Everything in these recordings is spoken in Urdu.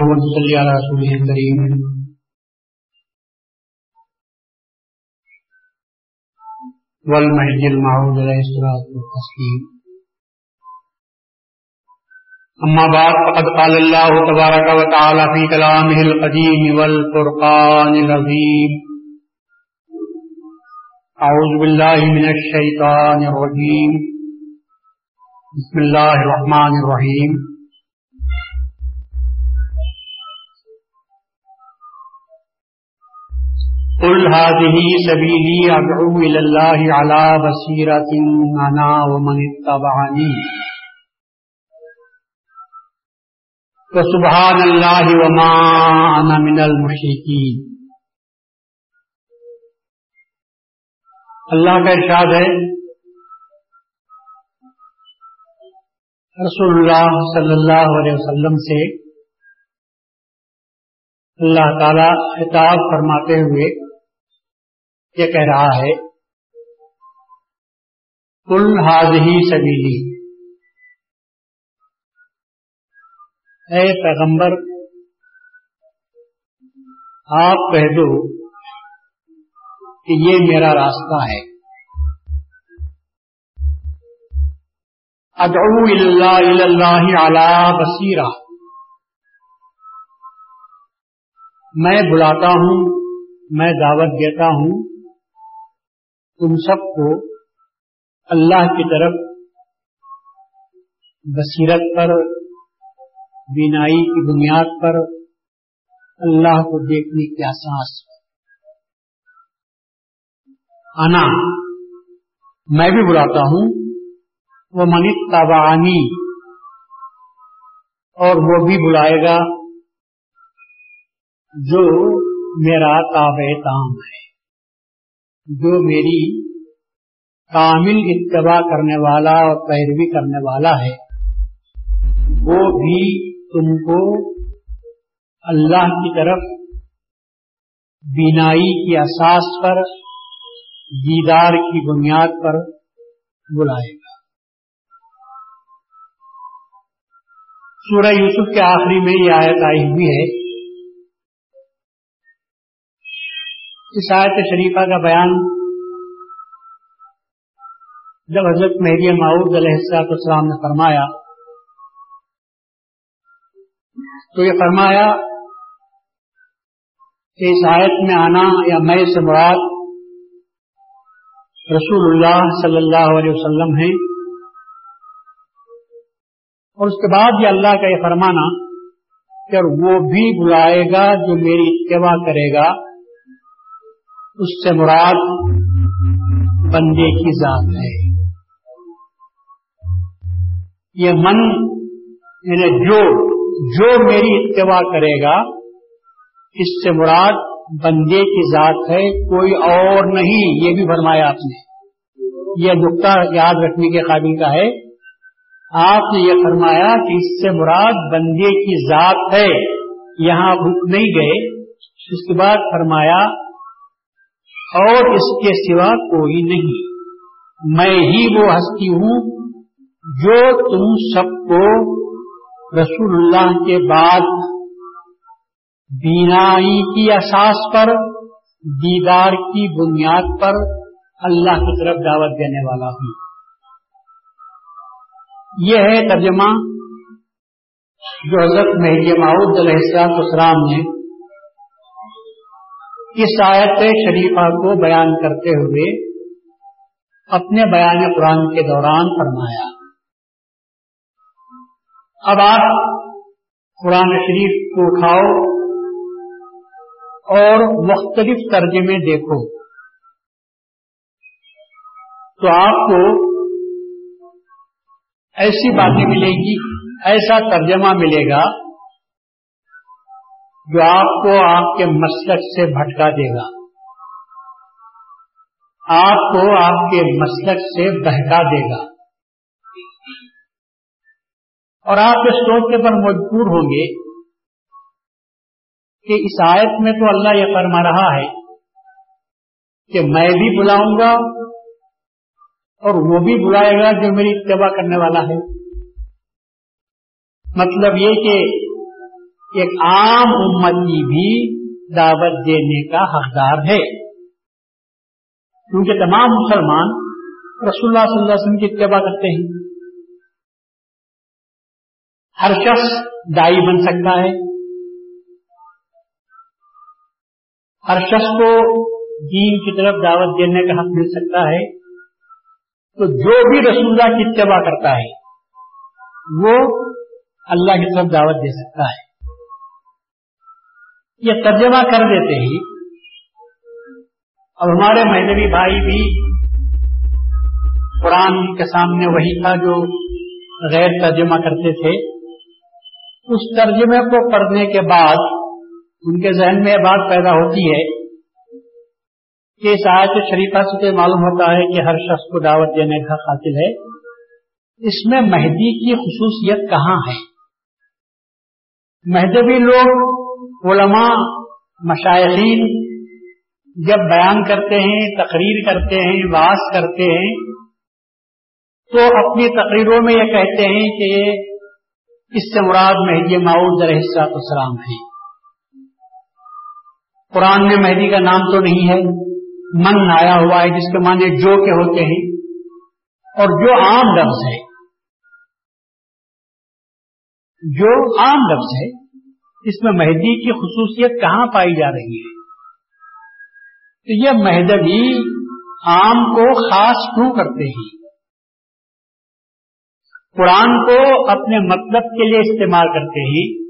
محمد صلی علی رسول کریم والمهدي المعود عليه الصلاة والتسليم. أما بعد، فقد قال الله تبارك وتعالى في كلامه القديم والفرقان العظيم. أعوذ بالله من الشيطان الرجيم. بسم الله الرحمن الرحيم. هذه سبيلي أدعو إلى الله على بصيرة أنا ومن اتبعني. وسبحان الله وما أنا من المشركين. اللہ کا ارشاد ہے، رسول اللہ صلی اللہ علیہ وسلم سے اللہ تعالی خطاب فرماتے ہوئے یہ کہہ رہا ہے، کل حاض ہی سبیلی اے پیغمبر، آپ کہہ دو کہ یہ میرا راستہ ہے۔ ادعو اللہ اللہ علی بصیرہ۔ میں بلاتا ہوں، میں دعوت دیتا ہوں تم سب کو اللہ کی طرف بصیرت پر، بینائی کی بنیاد پر اللہ کو دیکھنے کی احساس آنا میں بھی بلاتا ہوں وہ منت تابانی اور وہ بھی بلائے گا جو میرا تابع تام ہے۔ جو میری کامل اتباع کرنے والا اور پیروی کرنے والا ہے، وہ بھی تم کو اللہ کی طرف بینائی کی اساس پر، دیدار کی بنیاد پر بلائے گا۔ سورہ یوسف کے آخری میں یہ آیت آئی ہوئی ہے اس آیت شریفہ کا بیان جب حضرت مہدی معود علیہ السلاط السلام نے فرمایا، تو یہ فرمایا کہ اس آیت میں آنا یا میں سے مراد رسول اللہ صلی اللہ علیہ وسلم ہے اور اس کے بعد یہ اللہ کا یہ فرمانا کہ وہ بھی بلائے گا جو میری اتباع کرے گا۔ اس سے مراد بندے کی ذات ہے۔ یہ من یعنی جو جو میری اتباع کرے گا، اس سے مراد بندے کی ذات ہے، کوئی اور نہیں، یہ بھی فرمایا آپ نے۔ یہ نقطہ یاد رکھنے کے قابل کا ہے۔ آپ نے یہ فرمایا کہ اس سے مراد بندے کی ذات ہے۔ یہاں رک نہیں گئے۔ اس کے بعد فرمایا اور اس کے سوا کوئی نہیں۔ میں ہی وہ ہستی ہوں جو تم سب کو رسول اللہ کے بعد بینائی کی اساس پر، دیدار کی بنیاد پر اللہ کی طرف دعوت دینے والا ہوں۔ یہ ہے ترجمہ جو حضرت مہدی معود علیہ السلام نے اس آیت شریفہ کو بیان کرتے ہوئے اپنے بیان قرآن کے دوران فرمایا۔ اب آپ قرآن شریف کو اٹھاؤ اور مختلف ترجمے دیکھو۔ تو آپ کو ایسی باتیں ملے گی، ایسا ترجمہ ملے گا جو آپ کو آپ کے مسلک سے بھٹکا دے گا۔ آپ کو آپ کے مسلک سے بہکا دے گا۔ اور آپ اس سوچنے پر مجبور ہوں گے کہ اس آیت میں تو اللہ یہ فرما رہا ہے کہ میں بھی بلاؤں گا اور وہ بھی بلائے گا جو میری اتباع کرنے والا ہے۔ مطلب یہ کہ ایک عام امتی بھی دعوت دینے کا حقدار ہے۔ کیونکہ تمام مسلمان رسول اللہ صلی اللہ علیہ وسلم کی اتباع کرتے ہیں۔ ہر شخص دائی بن سکتا ہے۔ ہر شخص کو دین کی طرف دعوت دینے کا حق مل سکتا ہے۔ تو جو بھی رسول اللہ کی اتباع کرتا ہے، وہ اللہ کی طرف دعوت دے سکتا ہے۔ یہ ترجمہ کر دیتے ہی اب ہمارے مہذبی بھائی بھی قرآن کے سامنے وہی تھا جو غیر ترجمہ کرتے تھے۔ اس ترجمے کو پڑھنے کے بعد ان کے ذہن میں یہ بات پیدا ہوتی ہے کہ اس آیت شریفہ سے معلوم ہوتا ہے کہ ہر شخص کو دعوت دینے کا قاتل ہے۔ اس میں مہدی کی خصوصیت کہاں ہے؟ مہدبی لوگ علماء مشاہدین جب بیان کرتے ہیں، تقریر کرتے ہیں واس کرتے ہیں، تو اپنی تقریروں میں یہ کہتے ہیں کہ اس سے مراد مہدی معود علیہ السلام ہے قرآن میں مہدی کا نام تو نہیں ہے، من آیا ہوا ہے، جس کے معنی جو کے ہوتے ہیں، اور جو عام لفظ ہے۔ جو عام لفظ ہے اس میں مہدی کی خصوصیت کہاں پائی جا رہی ہے؟ تو یہ مہدبی عام کو خاص کیوں کرتے ہیں؟ قرآن کو اپنے مطلب کے لیے استعمال کرتے ہی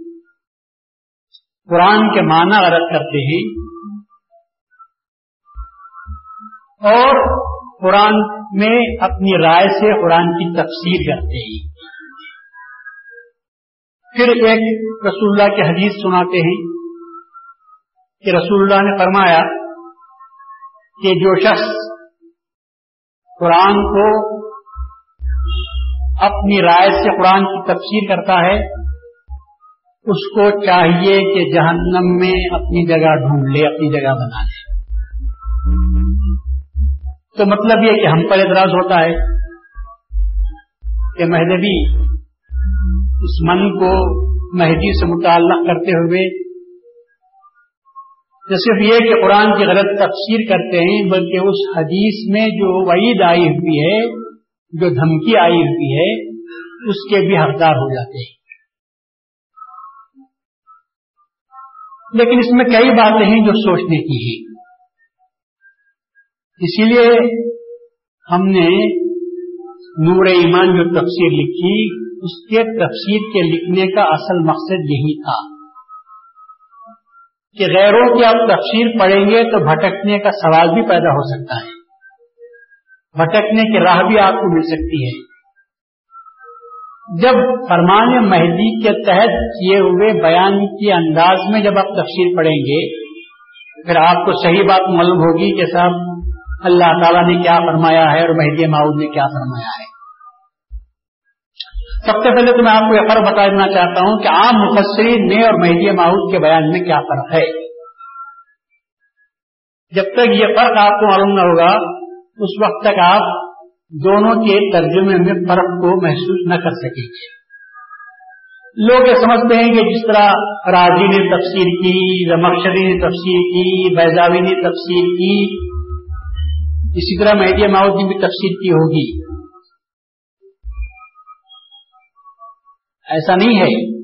قرآن کے معنی غلط کرتے ہی اور قرآن میں اپنی رائے سے قرآن کی تفسیر کرتے ہی پھر ایک رسول اللہ کی حدیث سناتے ہیں کہ رسول اللہ نے فرمایا کہ جو شخص قرآن کو اپنی رائے سے قرآن کی تفسیر کرتا ہے، اس کو چاہیے کہ جہنم میں اپنی جگہ ڈھونڈ لے، اپنی جگہ بنا لے۔ تو مطلب یہ کہ ہم پر اعتراض ہوتا ہے کہ مہدبی اس من کو مہدی سے متعلق کرتے ہوئے نہ صرف یہ کہ قرآن کی غلط تفسیر کرتے ہیں، بلکہ اس حدیث میں جو وعید آئی ہوئی ہے، جو دھمکی آئی ہوئی ہے، اس کے بھی حقدار ہو جاتے ہیں۔ لیکن اس میں کئی باتیں ہیں جو سوچنے کی ہیں۔ اسی لیے ہم نے نور ایمان جو تفسیر لکھی اس کے تفسیر کے لکھنے کا اصل مقصد یہی تھا کہ غیروں کی آپ تفسیر پڑھیں گے تو بھٹکنے کا سوال بھی پیدا ہو سکتا ہے۔ بھٹکنے کی راہ بھی آپ کو مل سکتی ہے۔ جب فرمان مہدی کے تحت کیے ہوئے بیان کے انداز میں جب آپ تفصیل پڑھیں گے، پھر آپ کو صحیح بات معلوم ہوگی کہ صاحب اللہ تعالیٰ نے کیا فرمایا ہے اور مہدی معود نے کیا فرمایا ہے۔ سب سے پہلے تو میں آپ کو یہ فرق بتا دینا چاہتا ہوں کہ عام مفسرین نے اور مہدی معود کے بیان میں کیا فرق ہے۔ جب تک یہ فرق آپ کو معلوم نہ ہوگا، اس وقت تک آپ دونوں کے ترجمے میں فرق کو محسوس نہ کر سکیں گے۔ لوگ یہ سمجھتے ہیں کہ جس طرح راضی نے تفسیر کی رمکشری نے تفسیر کی بیزاوی نے تفسیر کی، اسی طرح مہدی ماؤد نے بھی تفسیر کی ہوگی۔ ایسا نہیں ہے۔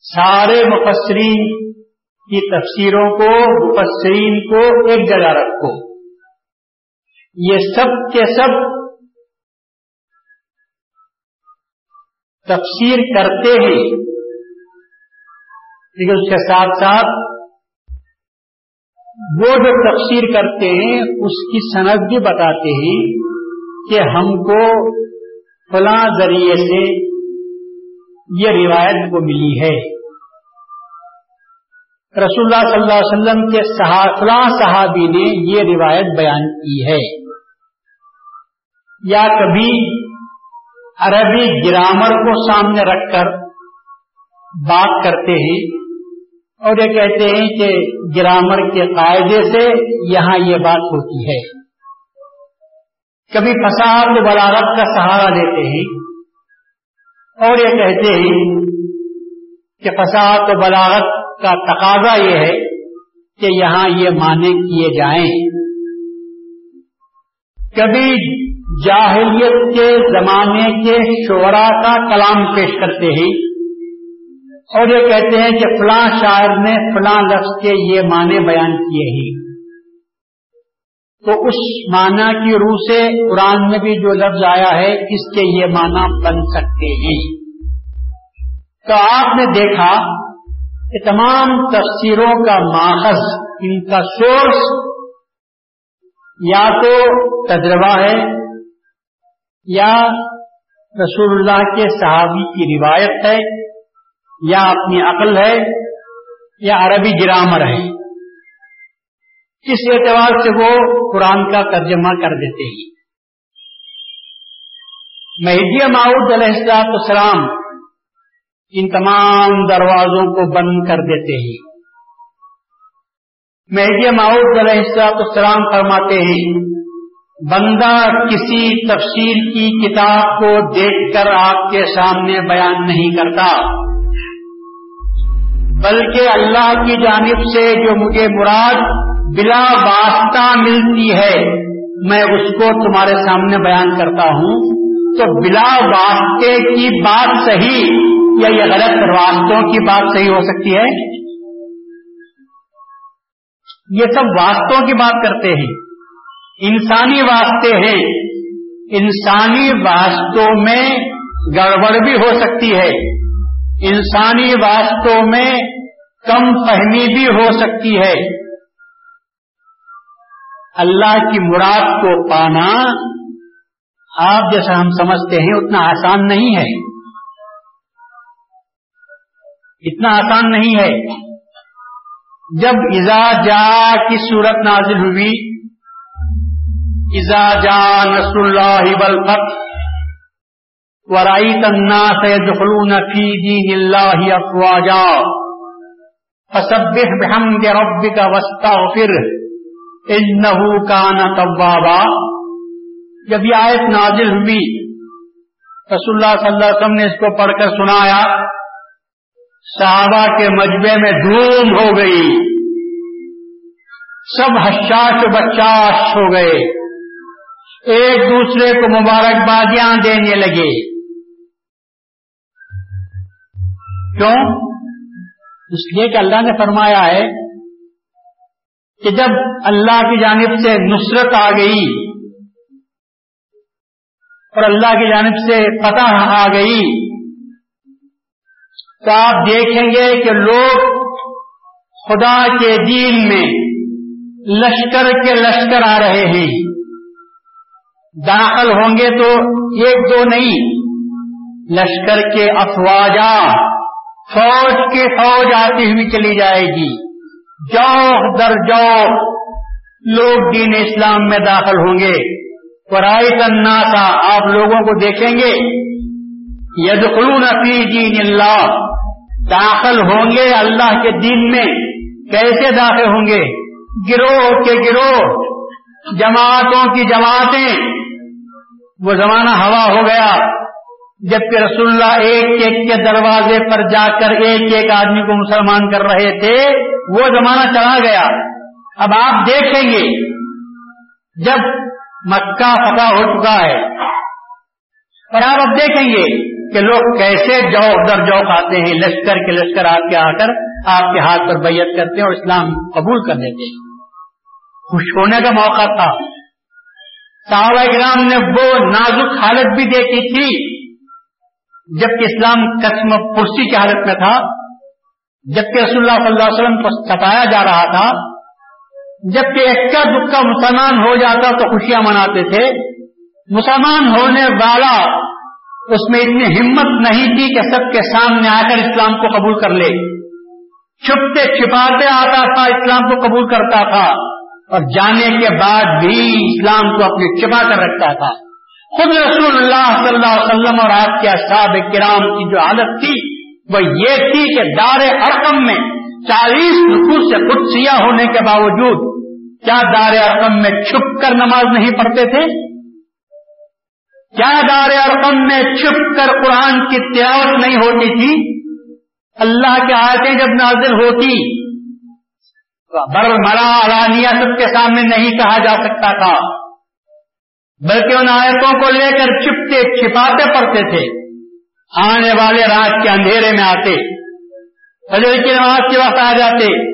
سارے مفسرین کی تفسیروں کو، مفسرین کو ایک جگہ رکھو۔ یہ سب کے سب تفسیر کرتے ہیں۔ لیکن اس کے ساتھ ساتھ وہ جو تفسیر کرتے ہیں، اس کی صنعت بھی بتاتے ہیں کہ ہم کو فلاں ذریعے سے یہ روایت کو ملی ہے۔ رسول اللہ صلی اللہ علیہ وسلم کے فلاں صحابی نے یہ روایت بیان کی ہے۔ یا کبھی عربی گرامر کو سامنے رکھ کر بات کرتے ہیں اور یہ کہتے ہیں کہ گرامر کے قاعدے سے یہاں یہ بات ہوتی ہے۔ کبھی فساد بلاغت کا سہارا لیتے ہیں۔ اور یہ کہتے ہیں کہ فساد و بلاغت کا تقاضا یہ ہے کہ یہاں یہ معنی کیے جائیں۔ کبھی جاہلیت کے زمانے کے شعرا کا کلام پیش کرتے ہیں اور یہ کہتے ہیں کہ فلاں شاعر نے فلاں لفظ کے یہ معنی بیان کیے ہیں۔ تو اس معنی کی روح سے قرآن میں بھی جو لفظ آیا ہے، اس کے یہ معنی بن سکتے ہیں۔ تو آپ نے دیکھا کہ تمام تفسیروں کا ماخذ، ان کا سورس یا تو تجربہ ہے یا رسول اللہ کے صحابی کی روایت ہے یا اپنی عقل ہے یا عربی گرامر ہے۔ اس اعتبار سے وہ قرآن کا ترجمہ کر دیتے ہیں۔ مہدی معود علیہ السلاط السلام ان تمام دروازوں کو بند کر دیتے ہیں۔ مہدی معود علیہ السلاط السلام فرماتے ہیں، بندہ کسی تفسیر کی کتاب کو دیکھ کر آپ کے سامنے بیان نہیں کرتا، بلکہ اللہ کی جانب سے جو مجھے مراد بلا واسطہ ملتی ہے، میں اس کو تمہارے سامنے بیان کرتا ہوں۔ تو بلا واسطے کی بات صحیح یا یہ غلط واسطوں کی بات صحیح ہو سکتی ہے؟ یہ سب واسطوں کی بات کرتے ہیں۔ انسانی واسطے ہیں۔ انسانی واسطوں میں گڑبڑ بھی ہو سکتی ہے۔ انسانی واسطوں میں کم فہمی بھی ہو سکتی ہے۔ اللہ کی مراد کو پانا آپ جیسا ہم سمجھتے ہیں اتنا آسان نہیں ہے۔ اتنا آسان نہیں ہے۔ جب ایزا جا کی صورت نازل ہوئی، اذا جاء نصر الله والفتح ورأيت الناس يدخلون في دين الله أفواجا فسبح بحمد ربك واستغفره انه كان توابا۔ جب یہ آیت نازل ہوئی، رسول اللہ صلی اللہ علیہ وسلم نے اس کو پڑھ کر سنایا، صحابہ کے مجبے میں دھوم ہو گئی۔ سب حشاش بچاش ہو گئے۔ ایک دوسرے کو مبارکبادیاں دینے لگے۔ کیوں؟ اس لیے کہ اللہ نے فرمایا ہے کہ جب اللہ کی جانب سے نصرت آ گئی اور اللہ کی جانب سے فتح آ گئی تو آپ دیکھیں گے کہ لوگ خدا کے دین میں لشکر کے لشکر آ رہے ہیں۔ داخل ہوں گے تو ایک دو نہیں۔ لشکر کے افواجا فوج کے فوج آتی ہوئی چلی جائے گی۔ جو در جو لوگ دین اسلام میں داخل ہوں گے۔ پرائی کرنا تھا آپ لوگوں کو دیکھیں گے۔ ید فی دین اللہ، داخل ہوں گے اللہ کے دین میں۔ کیسے داخل ہوں گے؟ گروہ کے گروہ، جماعتوں کی جماعتیں۔ وہ زمانہ ہوا ہو گیا۔ جبکہ رسول اللہ ایک ایک کے دروازے پر جا کر ایک ایک آدمی کو مسلمان کر رہے تھے، وہ زمانہ چلا گیا۔ اب آپ دیکھیں گے، جب مکہ فتح ہو چکا ہے، اور آپ اب دیکھیں گے کہ لوگ کیسے جو در جو آتے ہیں، لشکر کے لشکر آپ کے آ کر آپ کے ہاتھ پر بیعت کرتے ہیں اور اسلام قبول کر دیتے ہیں۔ خوش ہونے کا موقع تھا۔ صحابہ کرام نے وہ نازک حالت بھی دیکھی تھی۔ جبکہ اسلام قسم پرسی کی حالت میں تھا، جبکہ رسول اللہ صلی اللہ علیہ وسلم کو ستایا جا رہا تھا، جبکہ اکا دکا مسلمان ہو جاتا تو خوشیاں مناتے تھے، مسلمان ہونے والا اس میں اتنی ہمت نہیں تھی کہ سب کے سامنے آ کر اسلام کو قبول کر لے۔ چھپتے چھپاتے آتا تھا، اسلام کو قبول کرتا تھا، اور جانے کے بعد بھی اسلام کو اپنے چپا کر رکھتا تھا۔ خود رسول اللہ صلی اللہ علیہ وسلم اور آپ کے اصحاب کرام کی جو حالت تھی، وہ یہ تھی کہ دار ارقم میں چالیس رقو سے خود سیاہ ہونے کے باوجود کیا دار ارقم میں چھپ کر نماز نہیں پڑھتے تھے؟ کیا دار ارقم میں چھپ کر قرآن کی تلاوت نہیں ہوتی تھی؟ اللہ کی آیتیں جب نازل ہوتی بر مرا علانیہ سب کے سامنے نہیں کہا جا سکتا تھا۔ بلکہ ان آیتوں کو لے کر چپتے چھپاتے پڑتے تھے۔ آنے والے رات کے اندھیرے میں آتے، فجر کی نماز کے وقت آ جاتے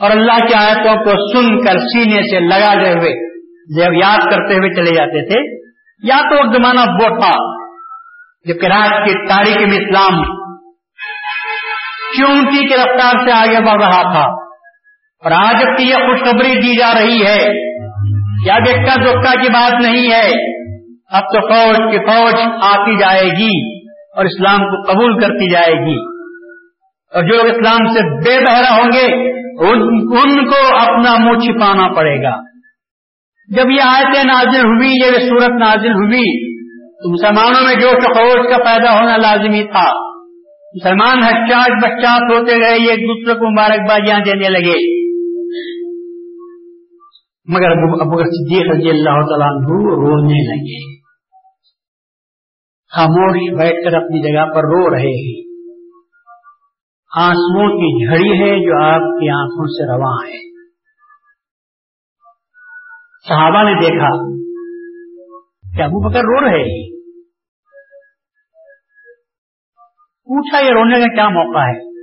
اور اللہ کی آیتوں کو سن کر سینے سے لگا دے ہوئے، جب یاد کرتے ہوئے چلے جاتے تھے۔ یا تو زمانہ وہ تھا جو کراچ کی تاریخ میں اسلام چونٹی کی رفتار سے آگے بڑھ رہا تھا۔ اور آج کی یہ خوشخبری دی جا رہی ہے کیا دیکھا دکھا کی بات نہیں ہے، اب تو فوج کی فوج آتی جائے گی اور اسلام کو قبول کرتی جائے گی۔ اور جو لوگ اسلام سے بے بہرا ہوں گے، ان کو اپنا منہ چھپانا پڑے گا۔ جب یہ آیتیں نازل ہوئی یہ صورت نازل ہوئی، تو مسلمانوں میں جو شخوش کا پیدا ہونا لازمی تھا۔ مسلمان حچاس بچاس ہوتے گئے ایک دوسرے کو مبارکبادیاں دینے لگے۔ مگر ابو صدیق رضی اللہ تعالیٰ رونے لگے۔ خاموش بیٹھ کر اپنی جگہ پر رو رہے ہیں۔ آنسو کی جھڑی ہے جو آپ کی آنکھوں سے رواں ہے۔ صحابہ نے دیکھا کہ ابو بکر رو رہے ہیں۔ پوچھا یہ رونے کا کیا موقع ہے؟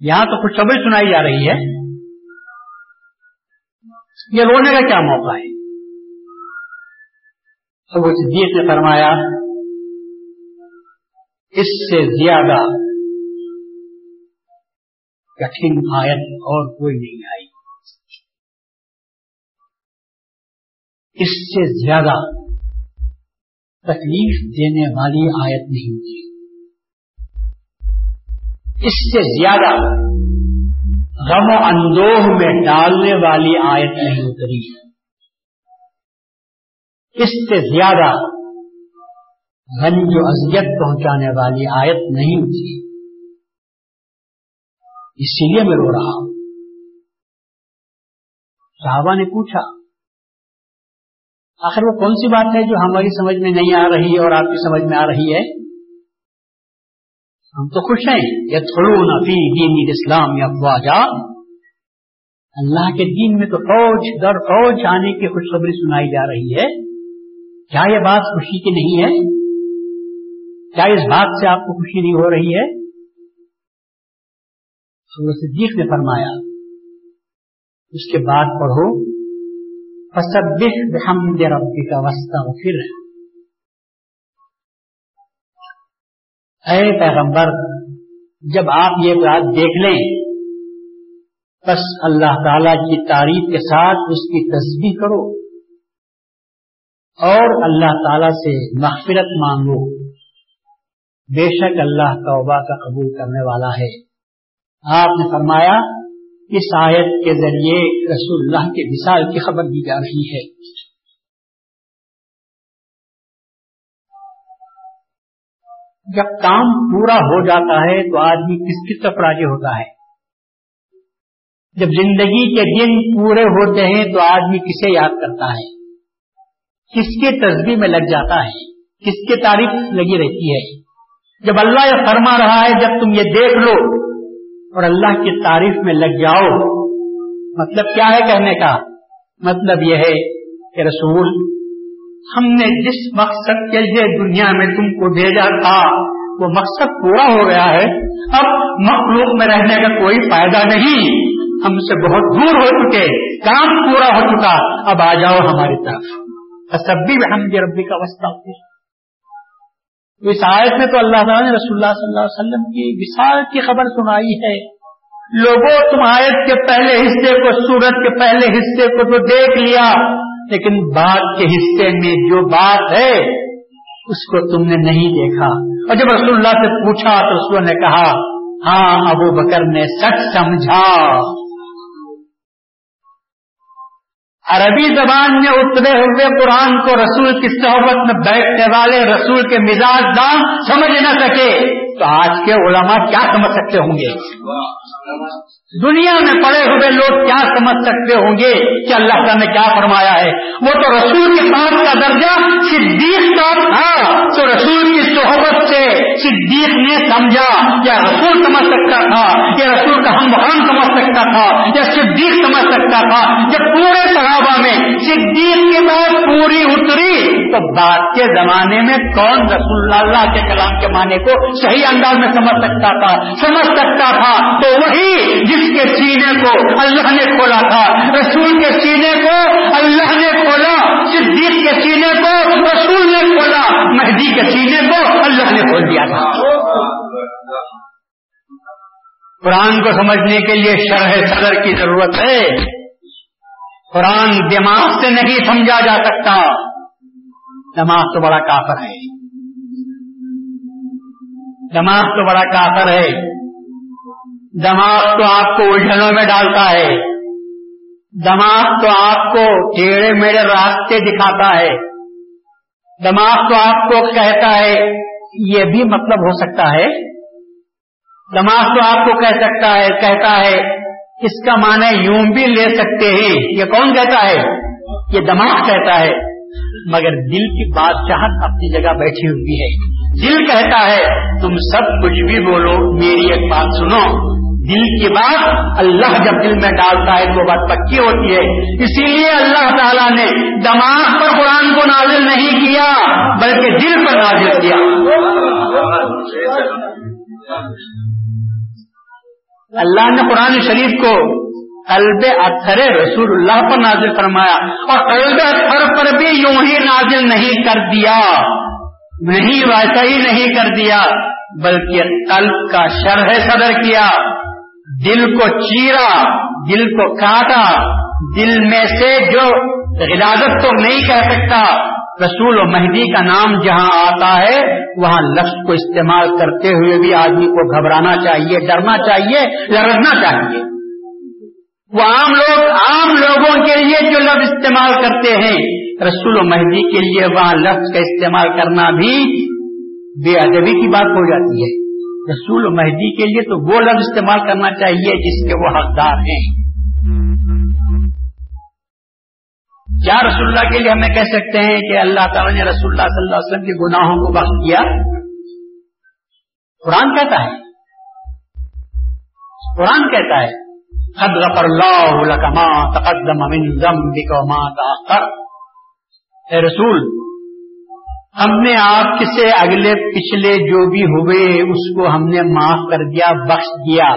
یہاں تو کچھ خبر سنائی جا رہی ہے۔ یہ رونے کا کیا موقع ہے؟ ابو صدیق نے فرمایا، اس سے زیادہ کٹھن آیت اور کوئی نہیں آئی۔ اس سے زیادہ تکلیف دینے والی آیت نہیں تھی اس سے زیادہ غم و اندوہ میں ڈالنے والی آیت نہیں اتری اس سے زیادہ و اذیت پہنچانے والی آیت نہیں اتری اسی لیے میں رو رہا ہوں۔ صحابہ نے پوچھا، آخر وہ کون سی بات ہے جو ہماری سمجھ میں نہیں آ رہی اور آپ کی سمجھ میں آ رہی ہے؟ ہم تو خوش ہیں۔ یہ تھوڑو فی دین اسلام یا افواجا۔ اللہ کے دین میں تو فوج، در فوج آنے کی خوشخبری سنائی جا رہی ہے۔ کیا یہ بات خوشی کی نہیں ہے؟ کیا اس بات سے آپ کو خوشی نہیں ہو رہی ہے؟ صدیق نے فرمایا، اس کے بعد پڑھو بحمد ربی کا اے پیغمبر، جب آپ یہ بات دیکھ لیں، بس اللہ تعالی کی تعریف کے ساتھ اس کی تصویر کرو اور اللہ تعالی سے مغفرت مانگو۔ بے شک اللہ توبہ کا قبول کرنے والا ہے۔ آپ نے فرمایا، اس آیت کے ذریعے رسول اللہ کے مثال کی خبر دی جا رہی ہے۔ جب کام پورا ہو جاتا ہے تو آدمی کس کس طرف راضی ہوتا ہے؟ جب زندگی کے دن پورے ہوتے ہیں تو آدمی کسے یاد کرتا ہے؟ کس کے تصویر میں لگ جاتا ہے؟ کس کے تعریف لگی رہتی ہے؟ جب اللہ یہ فرما رہا ہے، جب تم یہ دیکھ لو اور اللہ کی تعریف میں لگ جاؤ مطلب کیا ہے کہنے کا؟ مطلب یہ ہے کہ رسول ہم نے جس مقصد کے لیے دنیا میں تم کو بھیجا تھا، وہ مقصد پورا ہو گیا ہے۔ اب مخلوق میں رہنے کا کوئی فائدہ نہیں۔ ہم سے بہت دور ہو چکے، کام پورا ہو چکا۔ اب آ جاؤ ہماری طرف۔ سب بھی ہم ربی کا وسطہ ہوتی اس آیت میں تو اللہ تعالیٰ نے رسول اللہ صلی اللہ علیہ وسلم کی وشال کی خبر سنائی ہے۔ لوگوں، تم آیت کے پہلے حصے کو، سورت کے پہلے حصے کو تو دیکھ لیا۔ لیکن بات کے حصے میں جو بات ہے، اس کو تم نے نہیں دیکھا۔ اور جب رسول اللہ سے پوچھا تو رسول نے کہا ہاں ابو بکر نے سچ سمجھا۔ عربی زبان میں اترے ہوئے قرآن کو رسول کی صحبت میں بیٹھنے والے رسول کے مزاج دان سمجھ نہ سکے۔ تو آج کے علماء کیا سمجھ سکتے ہوں گے؟ دنیا میں پڑے ہوئے لوگ کیا سمجھ سکتے ہوں گے کہ اللہ تعالیٰ نے کیا فرمایا ہے؟ وہ تو رسول کے پاس کا درجہ صدیق کا تھا۔ تو رسول کی صحبت سے صدیق نے سمجھا یا رسول سمجھ سکتا تھا یا رسول کا ہم مقام سمجھ سکتا تھا، یا صدیق سمجھ سکتا تھا۔ جب پورے صحابہ میں صدیق کے بعد پوری اتری تو بات کے زمانے میں کون رسول اللہ کے کلام کے معنی کو صحیح انداز میں سمجھ سکتا تھا، سمجھ سکتا تھا۔ تو وہی جس کے سینے کو اللہ نے کھولا تھا، رسول کے سینے کو اللہ نے کھولا، صدیق کے سینے کو رسول نے کھولا، مہدی کے سینے کو اللہ نے کھول دیا تھا۔ قرآن کو سمجھنے کے لیے شرح صدر کی ضرورت ہے۔ قرآن دماغ سے نہیں سمجھا جا سکتا۔ دماغ تو بڑا کافر ہے۔ دماغ تو بڑا کافر ہے۔ دماغ تو آپ کو الجھنوں میں ڈالتا ہے۔ دماغ تو آپ کو ٹیڑھے میڑے راستے دکھاتا ہے۔ دماغ تو آپ کو کہتا ہے، یہ بھی مطلب ہو سکتا ہے۔ دماغ تو آپ کو کہہ سکتا ہے، کہتا ہے، اس کا معنی یوں بھی لے سکتے ہیں۔ یہ کون کہتا ہے؟ یہ دماغ کہتا ہے۔ مگر دل کی بادشاہت اپنی جگہ بیٹھی ہوئی ہے۔ دل کہتا ہے، تم سب کچھ بھی بولو، میری ایک بات سنو۔ دل کی بات اللہ جب دل میں ڈالتا ہے تو بات پکی ہوتی ہے۔ اسی لیے اللہ تعالیٰ نے دماغ پر قرآن کو نازل نہیں کیا، بلکہ دل پر نازل کیا۔ اللہ نے قرآن شریف کو قلب اثر رسول اللہ پر نازل فرمایا اور قلب اثر پر بھی یوں ہی نازل نہیں کر دیا۔ نہیں ویسا ہی نہیں کر دیا، بلکہ قلب کا شرح صدر کیا۔ دل کو چیرا، دل کو کاٹا۔ دل میں سے جو غلازت تو نہیں کہہ سکتا، رسول و مہدی کا نام جہاں آتا ہے، وہاں لفظ کو استعمال کرتے ہوئے بھی آدمی کو گھبرانا چاہیے، ڈرنا چاہیے لڑنا چاہیے۔ وہ عام لوگ، عام لوگوں کے لیے جو لفظ استعمال کرتے ہیں رسول و مہدی کے لیے وہاں لفظ کا استعمال کرنا بھی بے ادبی کی بات ہو جاتی ہے۔ رسول و مہدی کے لیے تو وہ لفظ استعمال کرنا چاہیے جس کے وہ حقدار ہیں۔ کیا رسول اللہ کے لیے ہمیں کہہ سکتے ہیں کہ اللہ تعالیٰ نے رسول اللہ صلی اللہ علیہ وسلم کے گناہوں کو بخش کیا؟ قرآن کہتا ہے۔ قرآن کہتا ہے، قد غفر اللہ تقدم من ذنبك وما تأخر۔ اے رسول، ہم نے آپ سے اگلے پچھلے جو بھی ہوئے اس کو ہم نے معاف کر دیا، بخش دیا۔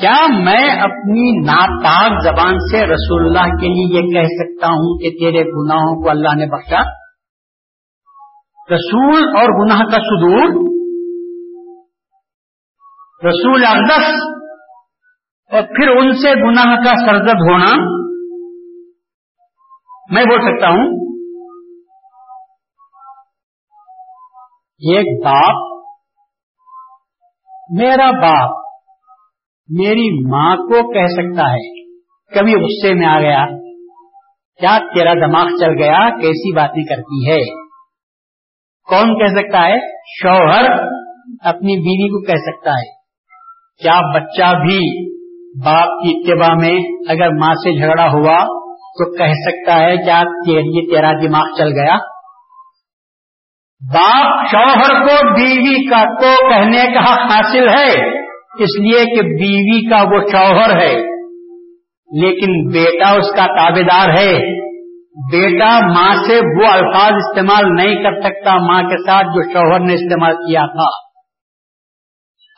کیا میں اپنی ناپاک زبان سے رسول اللہ کے لیے یہ کہہ سکتا ہوں کہ تیرے گناہوں کو اللہ نے بخشا؟ رسول اور گناہ کا سدور رسول اقدس اور پھر ان سے گناہ کا سرزد ہونا؟ میں بول سکتا ہوں ایک باپ، میرا باپ میری ماں کو کہہ سکتا ہے۔ کبھی غصے میں آ گیا، کیا تیرا دماغ چل گیا کیسی باتیں کرتی ہے؟ کون کہہ سکتا ہے؟ شوہر اپنی بیوی کو کہہ سکتا ہے۔ کیا بچہ بھی باپ کی اتباع میں اگر ماں سے جھگڑا ہوا تو کہہ سکتا ہے، کیا تیرا دماغ چل گیا؟ باپ شوہر کو بیوی کا کو کہنے کا حق حاصل ہے، اس لیے کہ بیوی کا وہ شوہر ہے۔ لیکن بیٹا اس کا تابے دار ہے۔ بیٹا ماں سے وہ الفاظ استعمال نہیں کر سکتا ماں کے ساتھ جو شوہر نے استعمال کیا تھا۔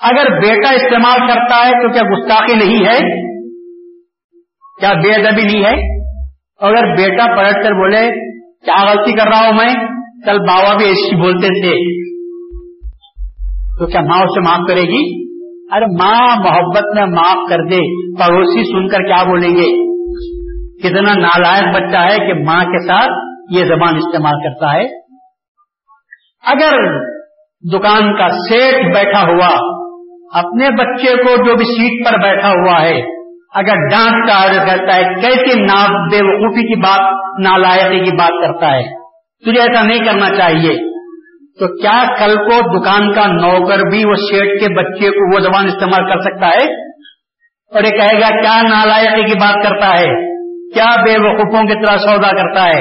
اگر بیٹا استعمال کرتا ہے تو کیا گستاخی نہیں ہے؟ کیا بے ادبی نہیں ہے؟ اگر بیٹا پلٹ کر بولے، کیا غلطی کر رہا ہوں میں؟ کل بابا بھی ایسی بولتے تھے۔ تو کیا ماں اسے معاف کرے گی؟ ارے ماں، محبت میں معاف کر دے۔ پڑوسی سن کر کیا بولیں گے؟ کتنا نالائق بچہ ہے کہ ماں کے ساتھ یہ زبان استعمال کرتا ہے۔ اگر دکان کا سیٹ بیٹھا ہوا، اپنے بچے کو جو بھی سیٹ پر بیٹھا ہوا ہے، اگر ڈانٹ کا آڈر کرتا ہے کیسے نا بے وقوفی کی بات، نالائقی کی بات کرتا ہے۔ تجھے ایسا نہیں کرنا چاہیے۔ تو کیا کل کو دکان کا نوکر بھی وہ شیٹ کے بچے کو وہ زبان استعمال کر سکتا ہے؟ اور یہ کہے گا، کیا نالائقی کی بات کرتا ہے؟ کیا بے وقوفوں کی طرح سودا کرتا ہے؟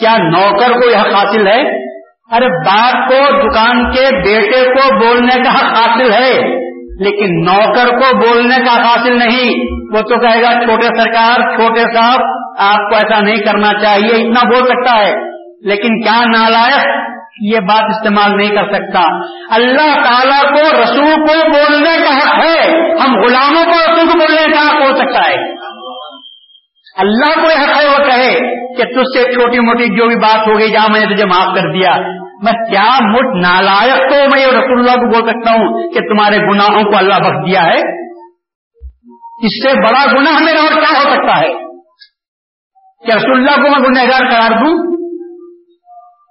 کیا نوکر کو یہ حاصل ہے؟ ارے، باپ کو دکان کے بیٹے کو بولنے کا حق حاصل ہے، لیکن نوکر کو بولنے کا حاصل نہیں۔ وہ تو کہے گا، چھوٹے سرکار، چھوٹے صاحب، آپ کو ایسا نہیں کرنا چاہیے، اتنا بول سکتا ہے۔ لیکن کیا نالائق یہ بات استعمال نہیں کر سکتا؟ اللہ تعالیٰ کو رسول کو بولنے کا حق ہے، ہم غلاموں کو رسول کو بولنے کا حق ہو سکتا ہے۔ اللہ کو یہ حق ہے، وہ کہے کہ تجھ سے چھوٹی موٹی جو بھی بات ہو گئی جہاں میں نے تجھے معاف کر دیا۔ میں کیا مٹ نالائق تو میں رسول اللہ کو بول سکتا ہوں کہ تمہارے گناہوں کو اللہ بخش دیا ہے؟ اس سے بڑا گناہ میرا اور کیا ہو سکتا ہے؟ کہ رسول اللہ کو میں گنہگار قرار دوں؟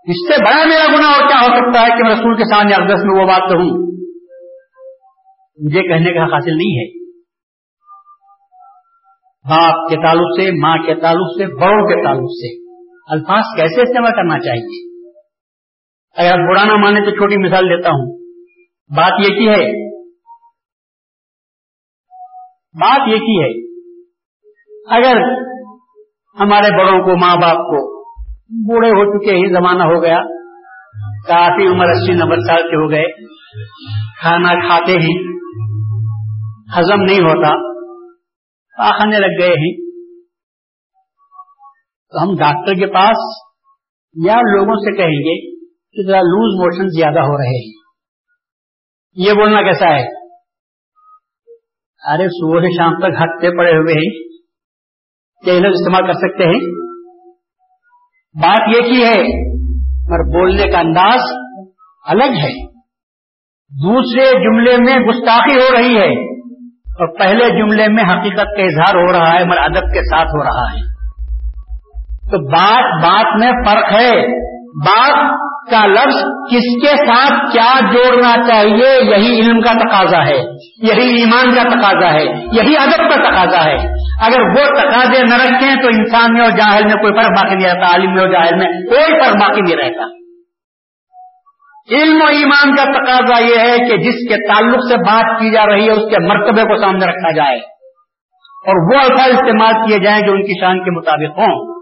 اس سے بڑا میرا گناہ اور کیا ہو سکتا ہے کہ میں رسول کے سامنے اقدس میں وہ بات کہوں؟ مجھے کہنے کا حاصل نہیں ہے۔ باپ کے تعلق سے، ماں کے تعلق سے، بڑوں کے تعلق سے۔ الفاظ کیسے استعمال کرنا چاہیے؟ اگر آپ برا نہ مانے تو چھوٹی مثال دیتا ہوں۔ بات یہ کی ہے۔ بات یہ کی ہے۔ اگر ہمارے بڑوں کو، ماں باپ کو بوڑھے ہو چکے ہی زمانہ ہو گیا۔ کافی عمر اسی نبے سال کے ہو گئے۔ کھانا کھاتے ہی ہزم نہیں ہوتا۔ پاخانے لگ گئے ہیں تو ہم ڈاکٹر کے پاس یا لوگوں سے کہیں گے کہ ذرا لوز موشن زیادہ ہو رہے ہیں۔ یہ بولنا کیسا ہے؟ ارے صبح سے شام تک ہٹتے پڑے ہوئے ہیں۔ کیا استعمال کر سکتے ہیں۔ بات یہ کی ہے، مگر بولنے کا انداز الگ ہے۔ دوسرے جملے میں گستاخی ہو رہی ہے، اور پہلے جملے میں حقیقت کا اظہار ہو رہا ہے، مگر ادب کے ساتھ ہو رہا ہے۔ تو بات بات میں فرق ہے۔ بات کا لفظ کس کے ساتھ کیا جوڑنا چاہیے، یہی علم کا تقاضا ہے، یہی ایمان کا تقاضا ہے، یہی ادب کا تقاضا ہے۔ اگر وہ تقاضے نہ رکھیں تو انسان میں اور جاہل میں کوئی فرق باقی نہیں رہتا، عالم میں اور جاہل میں کوئی فرق باقی نہیں رہتا۔ علم و ایمان کا تقاضا یہ ہے کہ جس کے تعلق سے بات کی جا رہی ہے، اس کے مرتبے کو سامنے رکھا جائے اور وہ الفاظ استعمال کیے جائیں جو ان کی شان کے مطابق ہوں۔